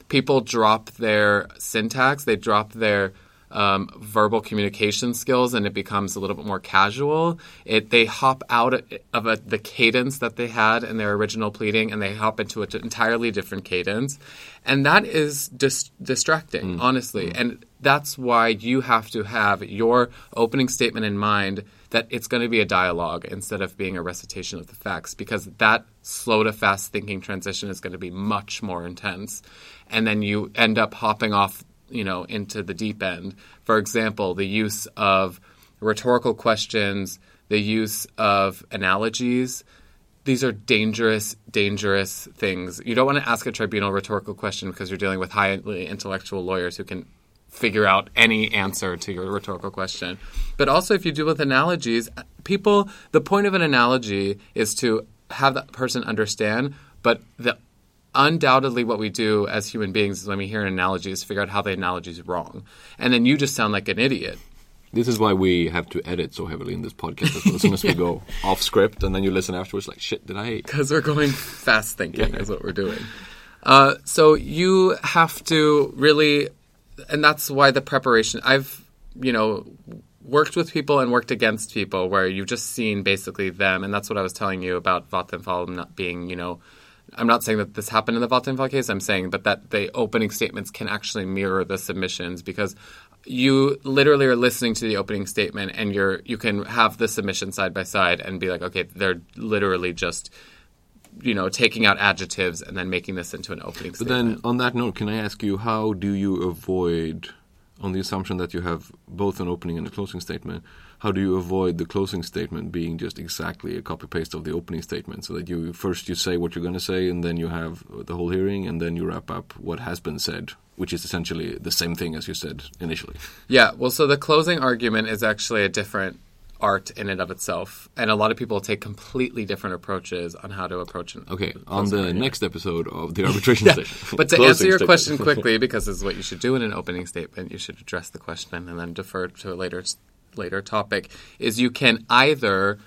People drop their syntax. They drop their um, verbal communication skills and it becomes a little bit more casual. It they hop out of a, the cadence that they had in their original pleading and they hop into an entirely different cadence, and that is dis- distracting, honestly. And that's why you have to have your opening statement in mind that it's going to be a dialogue instead of being a recitation of the facts because that slow to fast thinking transition is going to be much more intense and then you end up hopping off you know into the deep end for example the use of rhetorical questions the use of analogies these are dangerous dangerous things you don't want to ask a tribunal rhetorical question because you're dealing with highly intellectual lawyers who can figure out any answer to your rhetorical question. But also, if you deal with analogies, people, the point of an analogy is to have that person understand, but the undoubtedly what we do as human beings is when we hear an analogy is figure out how the analogy is wrong. And then you just sound like an idiot. This is why we have to edit so heavily in this podcast as, well. as soon as we go off script, and then you listen afterwards, like, shit, did I? Because we're going fast thinking, is what we're doing. Uh, so you have to really, and that's why the preparation. I've, you know, worked with people and worked against people where you've just seen basically them, and that's what I was telling you about Vattenfall not being, you know. I'm not saying that this happened in the Vattenfall case. I'm saying but that the opening statements can actually mirror the submissions because you literally are listening to the opening statement and you're you can have the submission side by side and be like okay they're literally just you know taking out adjectives and then making this into an opening statement. But statement then, on that note, can I ask you, how do you avoid, on the assumption that you have both an opening and a closing statement, how do you avoid the closing statement being just exactly a copy paste of the opening statement? So that you first you say what you're going to say, and then you have the whole hearing, and then you wrap up what has been said, which is essentially the same thing as you said initially. Yeah, well, so the closing argument is actually a different art in and of itself, and a lot of people take completely different approaches on how to approach it. Okay, on the next episode of the arbitration session. But to answer your statement. question quickly, because this is what you should do in an opening statement, you should address the question and then defer to a later later topic. Is you can either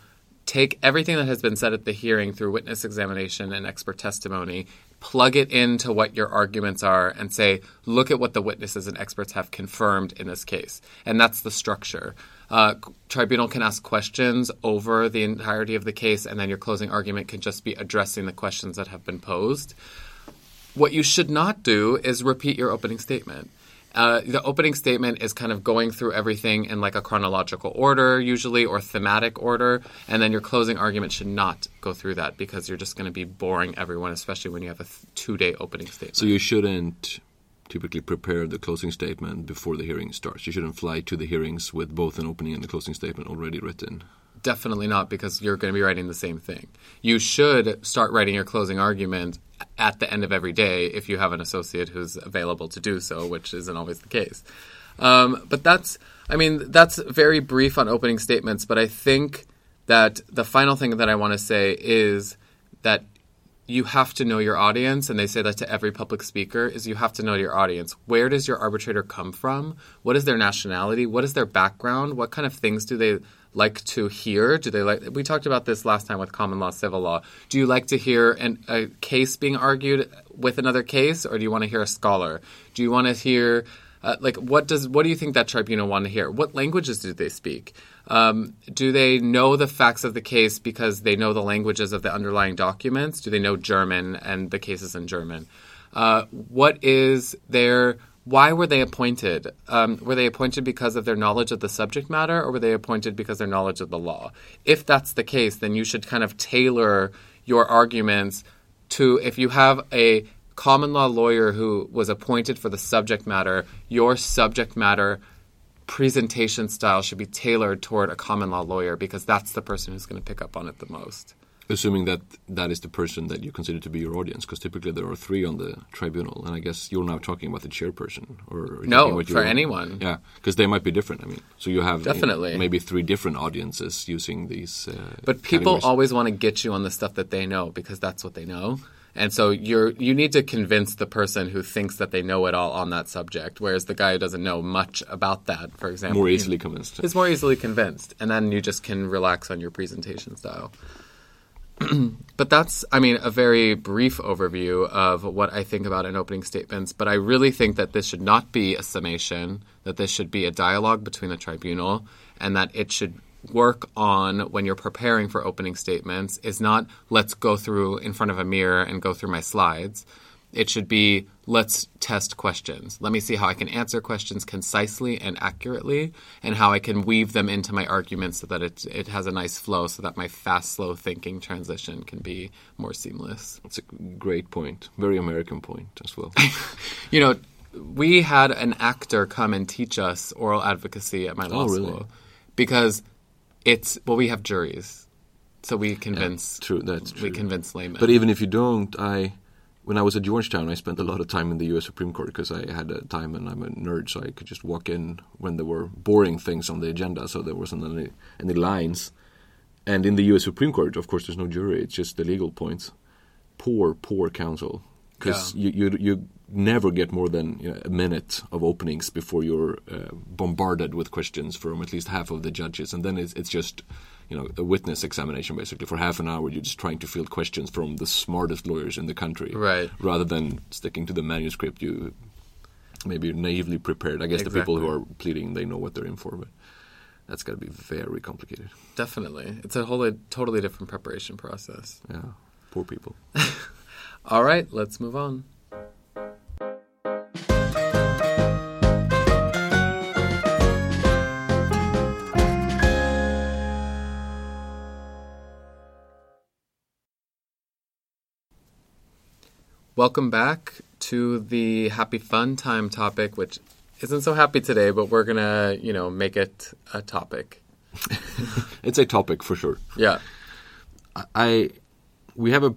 take everything that has been said at the hearing through witness examination and expert testimony, plug it into what your arguments are, and say, look at what the witnesses and experts have confirmed in this case, and that's the structure. Uh, tribunal can ask questions over the entirety of the case, and then your closing argument can just be addressing the questions that have been posed. What you should not do is repeat your opening statement. Uh, the opening statement is kind of going through everything in like a chronological order, usually, or thematic order, and then your closing argument should not go through that because you're just going to be boring everyone, especially when you have a th- two-day opening statement. So you shouldn't typically prepare the closing statement before the hearing starts. You shouldn't fly to the hearings with both an opening and the closing statement already written. Definitely not, because you're going to be writing the same thing. You should start writing your closing argument at the end of every day if you have an associate who's available to do so, which isn't always the case. Um, but that's, I mean, that's very brief on opening statements, but I think that the final thing that I want to say is that you have to know your audience, and they say that to every public speaker, is you have to know your audience. Where does your arbitrator come from? What is their nationality? What is their background? What kind of things do they like to hear? Do they like? We talked about this last time with common law, civil law. Do you like to hear an, a case being argued with another case, or do you want to hear a scholar? Do you want to hear uh, like what does what do you think that tribunal want to hear? What languages do they speak? Um, do they know the facts of the case because they know the languages of the underlying documents? Do they know German and the cases in German? Uh, what is their why were they appointed? Um, were they appointed because of their knowledge of the subject matter, or were they appointed because of their knowledge of the law? If that's the case, then you should kind of tailor your arguments to if you have a common law lawyer who was appointed for the subject matter, your subject matter presentation style should be tailored toward a common law lawyer because that's the person who's going to pick up on it the most. Assuming that that is the person that you consider to be your audience, because typically there are three on the tribunal, and I guess you're now talking about the chairperson, or No, for anyone. Yeah, because they might be different. I mean, so you have you know, Definitely. maybe three different audiences using these. Uh, But people categories. always want to get you on the stuff that they know because that's what they know. And so you're you need to convince the person who thinks that they know it all on that subject, whereas the guy who doesn't know much about that, for example, more easily convinced. is more easily convinced, and then you just can relax on your presentation style. but that's, I mean, a very brief overview of what I think about in opening statements. But I really think that this should not be a summation, that this should be a dialogue between the tribunal, and that it should work on when you're preparing for opening statements is not let's go through in front of a mirror and go through my slides. It should be let's test questions. Let me see how I can answer questions concisely and accurately, and how I can weave them into my arguments so that it, it has a nice flow, so that my fast, slow thinking transition can be more seamless. It's a great point, very American point as well. You know, we had an actor come and teach us oral advocacy at my law Oh, really? school because it's well, we have juries, so we convince true, that's true. we convince laymen. But even if you don't, I when I was at Georgetown, I spent a lot of time in the U.S. Supreme Court because I had a time and I'm a nerd, so I could just walk in when there were boring things on the agenda, so there wasn't any any lines. And in the U.S. Supreme Court, of course, there's no jury; it's just the legal points. Poor, poor counsel, because you, you you never get more than you know, a minute of openings before you're uh, bombarded with questions from at least half of the judges, and then it's, it's just you know a witness examination basically for half an hour. You're just trying to field questions from the smartest lawyers in the country, Right. Rather than sticking to the manuscript you maybe naively prepared. I guess the people who are pleading they know what they're in for, but that's got to be very complicated. Definitely, it's a whole totally different preparation process. Yeah, poor people. All right, let's move on. Welcome back to the happy fun time topic, which isn't so happy today, but we're gonna, you know, make it a topic. it's a topic for sure. Yeah, I we have a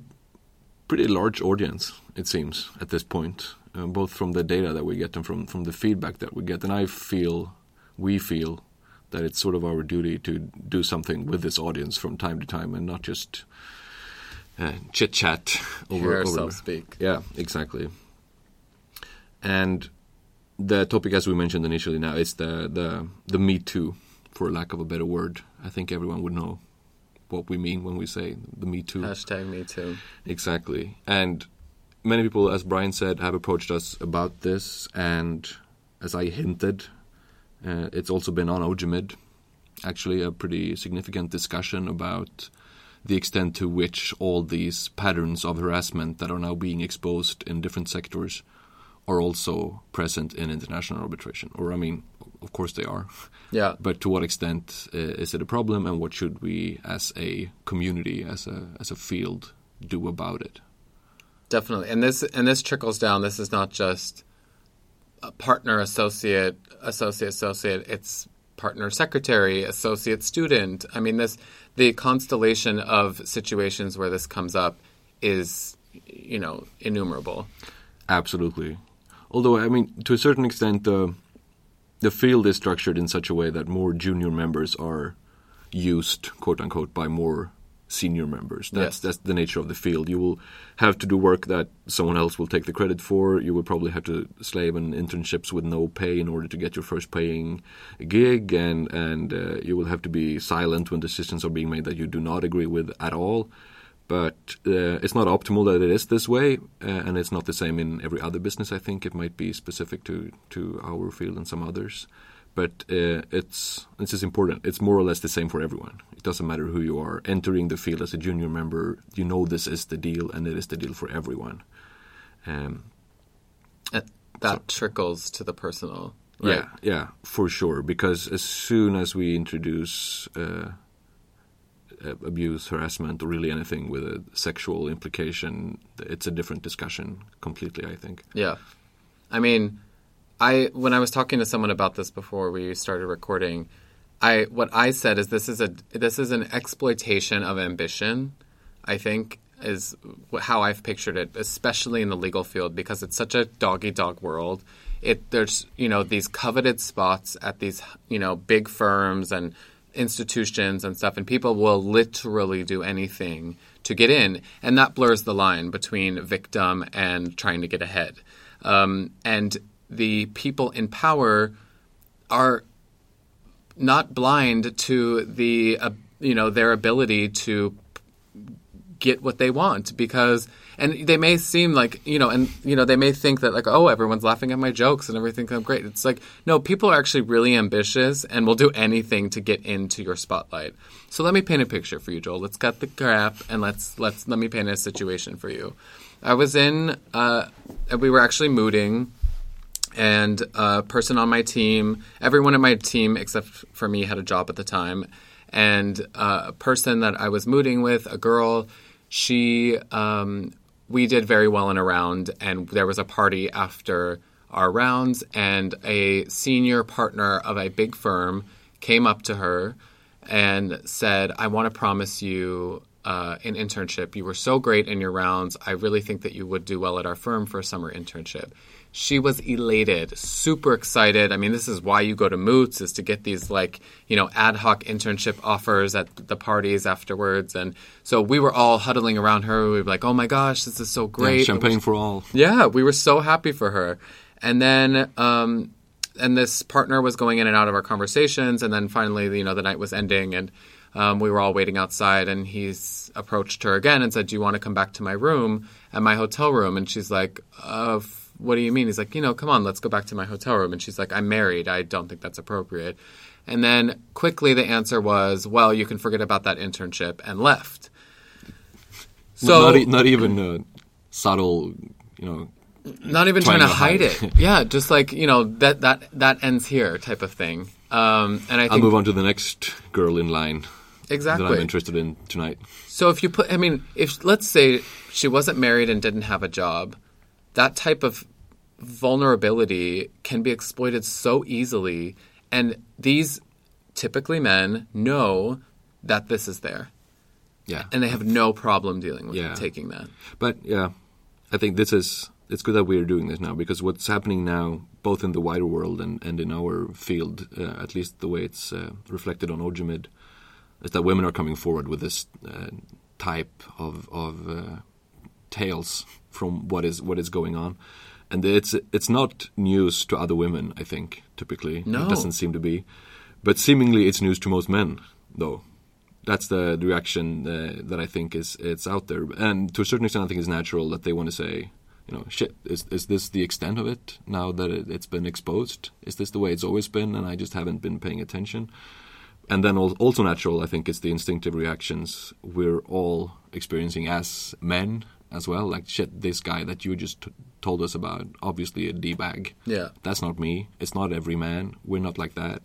pretty large audience, it seems, at this point, uh, both from the data that we get and from from the feedback that we get. And I feel, we feel, that it's sort of our duty to do something with this audience from time to time, and not just uh, chit chat over Hear over- ourselves speak. Yeah, exactly. And the topic, as we mentioned initially, now is the the the Me Too, for lack of a better word. I think everyone would know what we mean when we say the Me Too. Hashtag me too. Exactly. And many people, as Brian said, have approached us about this. And as I hinted, uh, it's also been on OGEMID, actually, a pretty significant discussion about the extent to which all these patterns of harassment that are now being exposed in different sectors are also present in international arbitration. Or, I mean, of course they are. Yeah. But to what extent uh, is it a problem, and what should we, as a community, as a as a field, do about it? Definitely. And this and this trickles down. This is not just a partner, associate, associate, associate. It's partner, secretary, associate, student. I mean, this the constellation of situations where this comes up is, you know, innumerable. Absolutely. Although, I mean, to a certain extent, the the field is structured in such a way that more junior members are used, quote unquote, by more senior members. That's Yes. that's the nature of the field. You will have to do work that someone else will take the credit for. You will probably have to slave in internships with no pay in order to get your first paying gig, and and uh, you will have to be silent when decisions are being made that you do not agree with at all. But uh, it's not optimal that it is this way, uh, and it's not the same in every other business. I think it might be specific to to our field and some others but uh, it's this is important. It's more or less the same for everyone. It doesn't matter who you are. Entering the field as a junior member, you know this is the deal, and it is the deal for everyone. Um, that trickles to the personal. Right? Yeah, yeah, for sure. Because as soon as we introduce uh, Uh, abuse, harassment, or really anything with a sexual implication, it's a different discussion completely. I think. Yeah. I mean, I when I was talking to someone about this before we started recording, I what I said is this is a this is an exploitation of ambition. I think is how I've pictured it, especially in the legal field because it's such a doggy dog world. It there's you know these coveted spots at these you know big firms and institutions and stuff, and people will literally do anything to get in, and that blurs the line between victim and trying to get ahead. Um, and the people in power are not blind to the uh, you know their ability to get what they want because and they may seem like you know and you know they may think that like oh everyone's laughing at my jokes and everything I'm great. It's like no people are actually really ambitious and will do anything to get into your spotlight. So let me paint a picture for you Joel. Let's cut the crap and let's let's let me paint a situation for you. I was in uh, we were actually mooting and a person on my team, everyone on my team except for me had a job at the time, and uh, a person that I was mooting with, a girl, she, um, we did very well in a round, and there was a party after our rounds, and a senior partner of a big firm came up to her and said, I want to promise you uh, an internship. You were so great in your rounds. I really think that you would do well at our firm for a summer internship. She was elated, super excited. I mean, this is why you go to Moots is to get these like, you know, ad hoc internship offers at the parties afterwards. And so we were all huddling around her. We were like, "Oh my gosh, this is so great!" champagne for all. Yeah, we were so happy for her. And then, um, and this partner was going in and out of our conversations. And then finally, you know, the night was ending, and um, we were all waiting outside. And he's approached her again and said, "Do you want to come back to my room at my hotel room?" And she's like, uh, f- "What do you mean?" He's like, "You know, come on, let's go back to my hotel room." And she's like, "I'm married. I don't think that's appropriate." And then quickly the answer was, "Well, you can forget about that internship," and left. So not, not even a subtle, you know, not even trying trying, to hide hide. it. yeah, just like you know that that that ends here type of thing. Um, and I I'll move on to the next girl in line Exactly. that I'm interested in tonight. So if you put, I mean, if let's say she wasn't married and didn't have a job, that type of vulnerability can be exploited so easily. And these typically men know that this is there. Yeah. And they have no problem dealing with Yeah. taking that. But yeah, I think this is it's good that we are doing this now because what's happening now, both in the wider world and, and in our field, uh, at least the way it's uh, reflected on OGEMID, is that women are coming forward with this uh, type of of uh, tales from what is what is going on, and it's it's not news to other women. I think typically No. it doesn't seem to be, but seemingly it's news to most men though that's the, reaction uh, that I think is it's out there, and to a certain extent, I think it's natural that they want to say, you know, shit, is is this the extent of it now that it, it's been exposed? Is this the way it's always been, and I just haven't been paying attention? And then also natural, I think, is the instinctive reactions we're all experiencing as men as well. Like shit, this guy that you just t- told us about, obviously a d bag. Yeah. That's not me. It's not every man. We're not like that.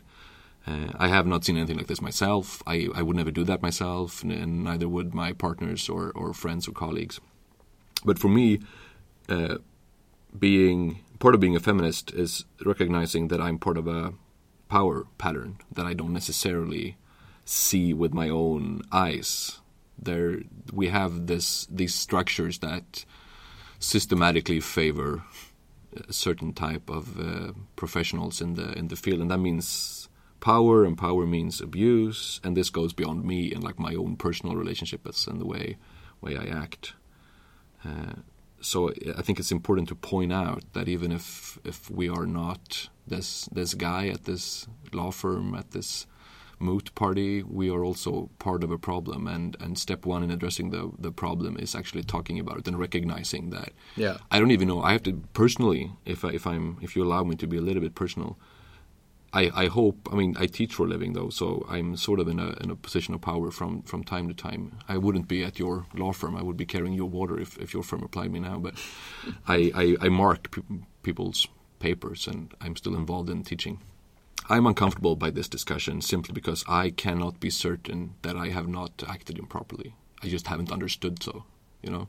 Uh, I have not seen anything like this myself. I, I would never do that myself, and, and neither would my partners or, or friends or colleagues. But for me, uh, being part of being a feminist is recognizing that I'm part of a power pattern that I don't necessarily see with my own eyes. There, we have this these structures that systematically favor a certain type of uh, professionals in the in the field, and that means power, and power means abuse, and this goes beyond me and like my own personal relationships and the way way I act. Uh, so I think it's important to point out that even if if we are not this this guy at this law firm at this moot party, we are also part of a problem. And, and step one in addressing the the problem is actually talking about it and recognizing that. Yeah. I don't even know. I have to personally, if I, if I'm if you allow me to be a little bit personal, I, I hope. I mean, I teach for a living though, so I'm sort of in a in a position of power from from time to time. I wouldn't be at your law firm. I would be carrying your water if, if your firm applied me now. But I I, I mark pe- people's papers, and I'm still involved in teaching. I'm uncomfortable by this discussion simply because I cannot be certain that I have not acted improperly. I just haven't understood so. You know.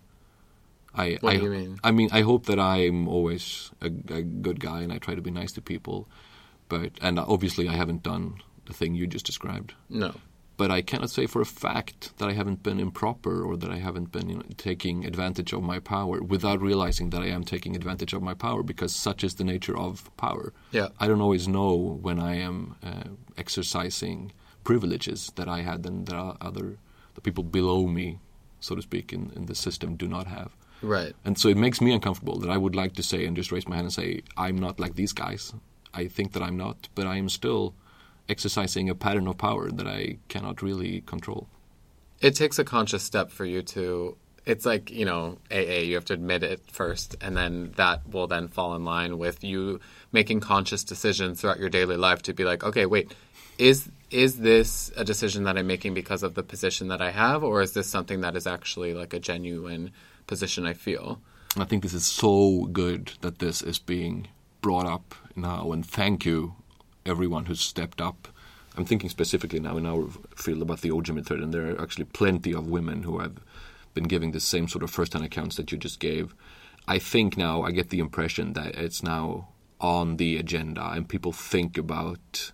I, What I, do you mean? I mean, I hope that I'm always a, a good guy and I try to be nice to people, but and obviously I haven't done the thing you just described. No. But I cannot say for a fact that I haven't been improper or that I haven't been you know, taking advantage of my power without realizing that I am taking advantage of my power because such is the nature of power. Yeah. I don't always know when I am uh, exercising privileges that I had and that other the people below me, so to speak, in, in the system do not have. Right. And so it makes me uncomfortable that I would like to say and just raise my hand and say, I'm not like these guys. I think that I'm not, but I am still exercising a pattern of power that I cannot really control. It takes a conscious step for you to. It's like you know AA. You have to admit it first, and then that will then fall in line with you making conscious decisions throughout your daily life to be like, okay, wait, is is this a decision that I'm making because of the position that I have, or is this something that is actually like a genuine position I feel? I think this is so good that this is being brought up now, and thank you, everyone who's stepped up. I'm thinking specifically now in our field about the OGEMID, and there are actually plenty of women who have been giving the same sort of first-hand accounts that you just gave. I think now I get the impression that it's now on the agenda, and people think about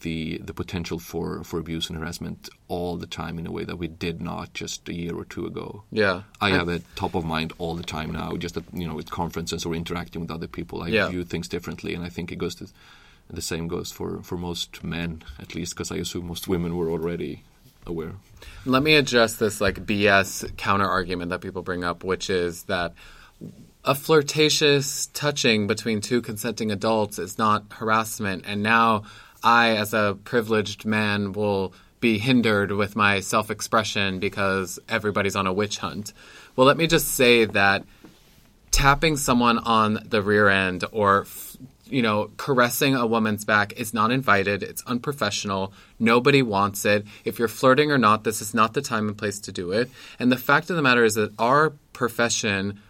the the potential for, for abuse and harassment all the time in a way that we did not just a year or two ago. Yeah, I have it top of mind all the time now. Just at, you know, with conferences or interacting with other people, I Yeah. view things differently, and I think it goes to the same goes for for most men, at least, because I assume most women were already aware. Let me address this like BS counter argument that people bring up, which is that a flirtatious touching between two consenting adults is not harassment, and now I, as a privileged man, will be hindered with my self expression because everybody's on a witch hunt. Well, let me just say that tapping someone on the rear end or you know caressing a woman's back is not invited. It's unprofessional. Nobody wants it. If you're flirting or not this is not the time and place to do it. And the fact of the matter is that our profession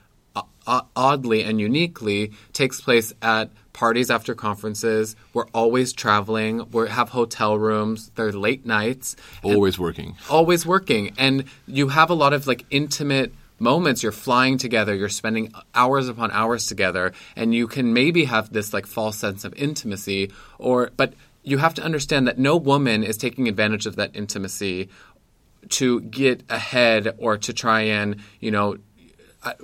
o- oddly and uniquely takes place at parties after conferences. We're always traveling. We have hotel rooms. They're late nights. Always working. always working. And you have a lot of like intimate moments you're flying together, you're spending hours upon hours together, and you can maybe have this like false sense of intimacy, or but you have to understand that no woman is taking advantage of that intimacy to get ahead or to try and you know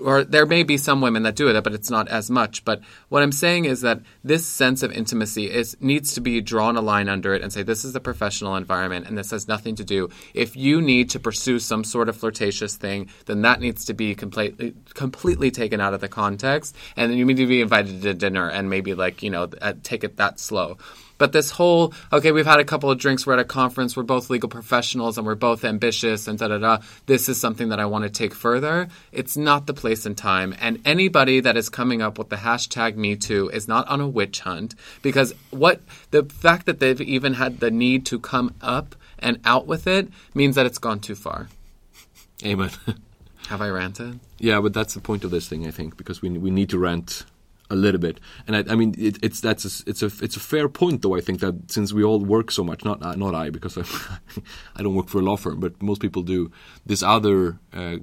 or there may be some women that do it, but it's not as much. But what I'm saying is that this sense of intimacy is needs to be drawn a line under it and say this is a professional environment and this has nothing to do. If you need to pursue some sort of flirtatious thing, then that needs to be completely completely taken out of the context, and then you need to be invited to dinner and maybe like you know uh, take it that slow. But this whole, okay, we've had a couple of drinks, we're at a conference, we're both legal professionals and we're both ambitious and da da da. This is something that I want to take further. It's not the place and time. And anybody that is coming up with the hashtag Me Too is not on a witch hunt because what the fact that they've even had the need to come up and out with it means that it's gone too far. Amen. Have I ranted? Yeah, but that's the point of this thing, I think, because we we need to rant a little bit. And I, I mean, it, it's that's a, it's a it's a fair point, though. I think that since we all work so much, not not I because I, I don't work for a law firm, but most people do. This other uh,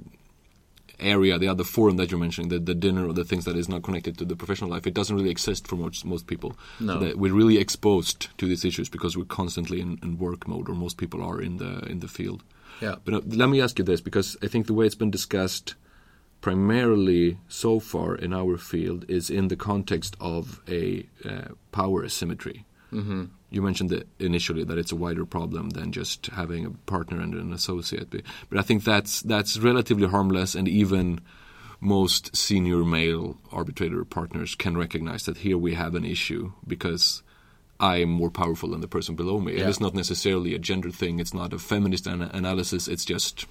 area, the other forum that you're mentioning, the, the dinner or the things that is not connected to the professional life, it doesn't really exist for most most people. No. So we're really exposed to these issues because we're constantly in, in work mode, or most people are in the in the field. Yeah. But uh, let me ask you this, because I think the way it's been discussed primarily so far in our field is in the context of a uh, power asymmetry. Mm-hmm. You mentioned that initially that it's a wider problem than just having a partner and an associate, but, I think that's that's relatively harmless, and even most senior male arbitrator partners can recognize that here we have an issue because I am more powerful than the person below me. Yeah. And it's not necessarily a gender thing. It's not a feminist ana- analysis. It's just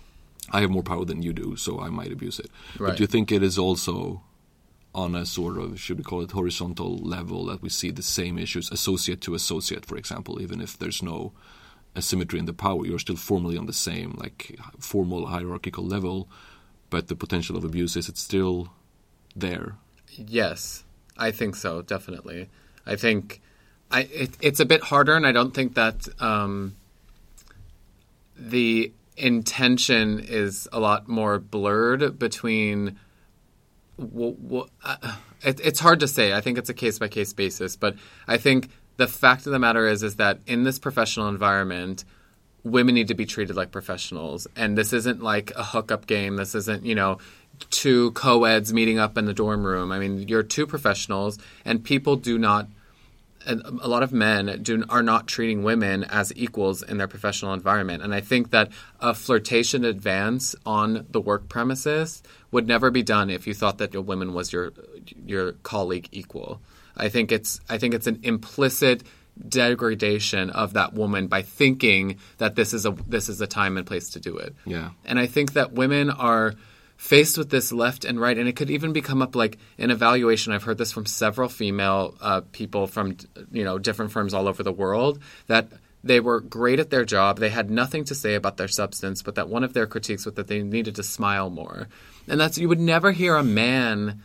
I have more power than you do, so I might abuse it. Right. But do you think it is also on a sort of should we call it horizontal level that we see the same issues associate to associate, for example, even if there's no asymmetry in the power, you're still formally on the same like formal hierarchical level, but the potential of abuse is it's still there. Yes, I think so. Definitely, I think I it, it's a bit harder, and I don't think that um, the intention is a lot more blurred between. Uh, it, it's hard to say. I think it's a case by case basis, but I think the fact of the matter is is that in this professional environment, women need to be treated like professionals, and this isn't like a hookup game. This isn't you know two co-eds meeting up in the dorm room. I mean, you're two professionals, and people do not. A lot of men do, are not treating women as equals in their professional environment, and I think that a flirtation advance on the work premises would never be done if you thought that your woman was your your colleague equal. I think it's I think it's an implicit degradation of that woman by thinking that this is a this is a time and place to do it. Yeah. And I think that women are faced with this left and right, and it could even become up like an evaluation. I've heard this from several female uh, people from you know different firms all over the world that they were great at their job. They had nothing to say about their substance, but that one of their critiques was that they needed to smile more. And that's you would never hear a man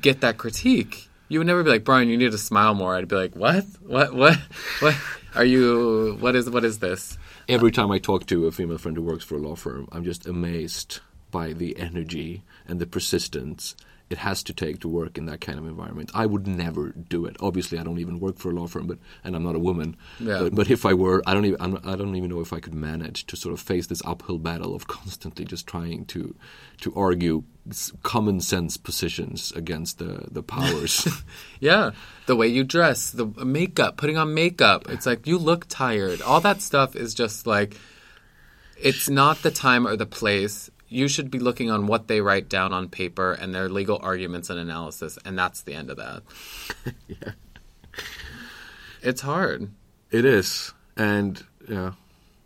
get that critique. You would never be like, Brian, you need to smile more. I'd be like, what? What? What? What? Are you? What is? What is this? Every time I talk to a female friend who works for a law firm, I'm just amazed by the energy and the persistence it has to take to work in that kind of environment. I would never do it. Obviously, I don't even work for a law firm, but and I'm not a woman. Yeah. But, but if I were, I don't even I'm, I don't even know if I could manage to sort of face this uphill battle of constantly just trying to to argue common sense positions against the the powers. Yeah, the way you dress, the makeup, putting on makeup. It's like you look tired. All that stuff is just like it's not the time or the place. You should be looking on what they write down on paper and their legal arguments and analysis, and that's the end of that. yeah. It's hard. It is, and yeah,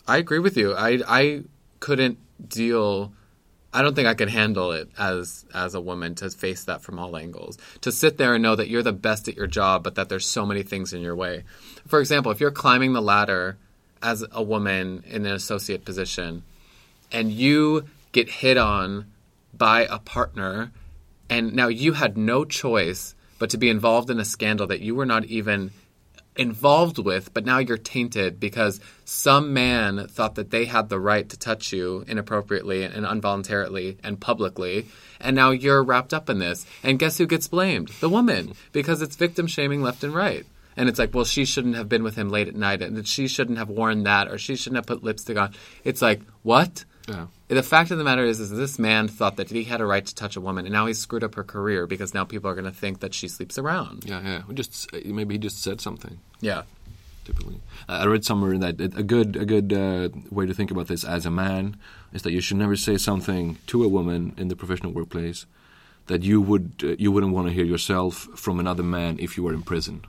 I agree with you. I I couldn't deal. I don't think I could handle it as as a woman to face that from all angles. To sit there and know that you're the best at your job, but that there's so many things in your way. For example, if you're climbing the ladder as a woman in an associate position, and you get hit on by a partner, and now you had no choice but to be involved in a scandal that you were not even involved with, but now you're tainted because some man thought that they had the right to touch you inappropriately and involuntarily and publicly, and now you're wrapped up in this. And guess who gets blamed? The woman, because it's victim shaming left and right. And it's like, well, she shouldn't have been with him late at night, and she shouldn't have worn that, or she shouldn't have put lipstick on. It's like, what? Yeah. The fact of the matter is, is this man thought that he had a right to touch a woman, and now he's screwed up her career because now people are going to think that she sleeps around. Yeah, yeah. We Just maybe he just said something. Yeah. Typically, I read somewhere that a good a good uh, way to think about this as a man is that you should never say something to a woman in the professional workplace that you would uh, you wouldn't want to hear yourself from another man if you were in prison.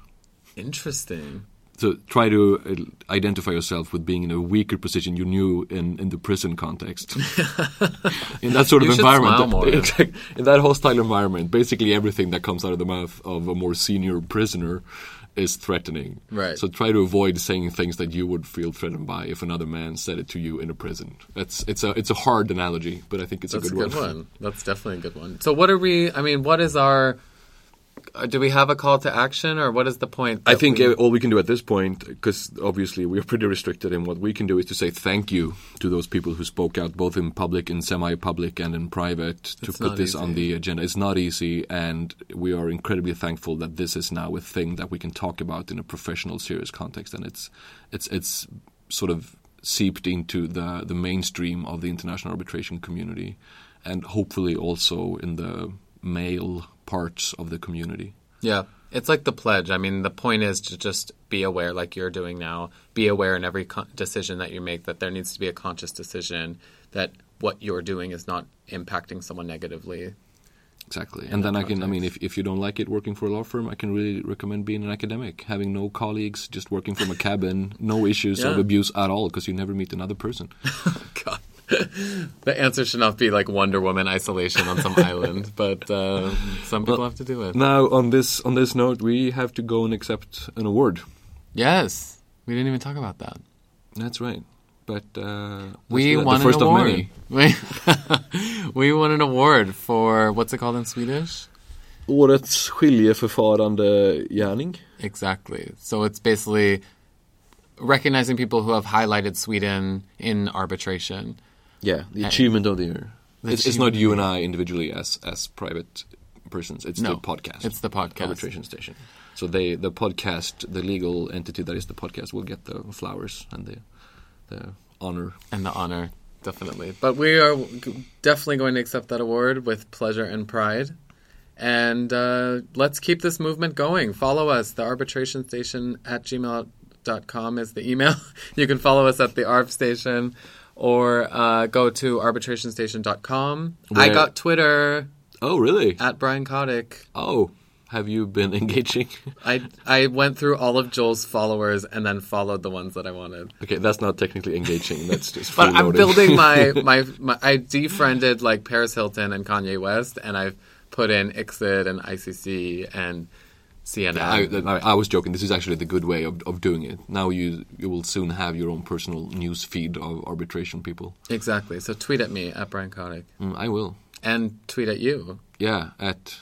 Interesting. So try to uh, identify yourself with being in a weaker position you knew in, in the prison context. in that sort of environment, more. Exact- in that hostile environment, basically everything that comes out of the mouth of a more senior prisoner is threatening. Right. So try to avoid saying things that you would feel threatened by if another man said it to you in a prison. That's it's a it's a hard analogy, but I think it's That's a a good, good one. That's definitely a good one. So, what are we? I mean, what is our? Uh, do we have a call to action, or what is the point? I think we- uh, all we can do at this point, because obviously we are pretty restricted, and what we can do is to say thank you to those people who spoke out, both in public, in semi-public, and in private, to It's put this on the agenda. It's not easy, and we are incredibly thankful that this is now a thing that we can talk about in a professional, serious context, and it's it's it's sort of seeped into the the mainstream of the international arbitration community, and hopefully also in the male parts of the community. Yeah. It's like the pledge. I mean, the point is to just be aware, like you're doing now. Be aware in every con- decision that you make that there needs to be a conscious decision that what you're doing is not impacting someone negatively. Exactly. And then I can, I mean, if, if you don't like it working for a law firm, I can really recommend being an academic, having no colleagues, just working from a cabin, no issues of abuse at all, because you never meet another person. God. the answer should not be like Wonder Woman isolation on some island, but uh, some people have to do it. Now, on this on this note, we have to go and accept an award. Yes. We didn't even talk about that. That's right. But uh, We won the first an award. We, we won an award for what's it called in Swedish? Årets skiljeförfarande gärning. Exactly. So it's basically recognizing people who have highlighted Sweden in arbitration. Yeah, the achievement of the year. The It's, it's not you and I individually as as private persons. It's No, the podcast. it's the podcast. arbitration station. So they the podcast, the legal entity that is the podcast, will get the flowers and the the honor. and the honor, definitely. But we are definitely going to accept that award with pleasure and pride. And uh, let's keep this movement going. Follow us. The arbitration station at gmail.com is the email. you can follow us at the ARB station or uh, go to arbitrationstation.com. I got Twitter Oh, really? at Brian Kotick. Oh, have you been engaging? I, I went through all of Joel's followers and then followed the ones that I wanted. okay, that's not technically engaging. That's just. But I'm building my, my my I defriended like Paris Hilton and Kanye West, and I've put in ICSID and ICC and CNN. I, I, I was joking. This is actually the good way of, of doing it. Now you you will soon have your own personal news feed of arbitration people. exactly. So tweet at me at Brian Kotick Mm, I will. and tweet at you. Yeah, at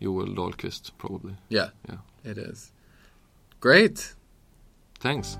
Joel Dahlquist probably. Yeah, Yeah. it is. Great. Thanks.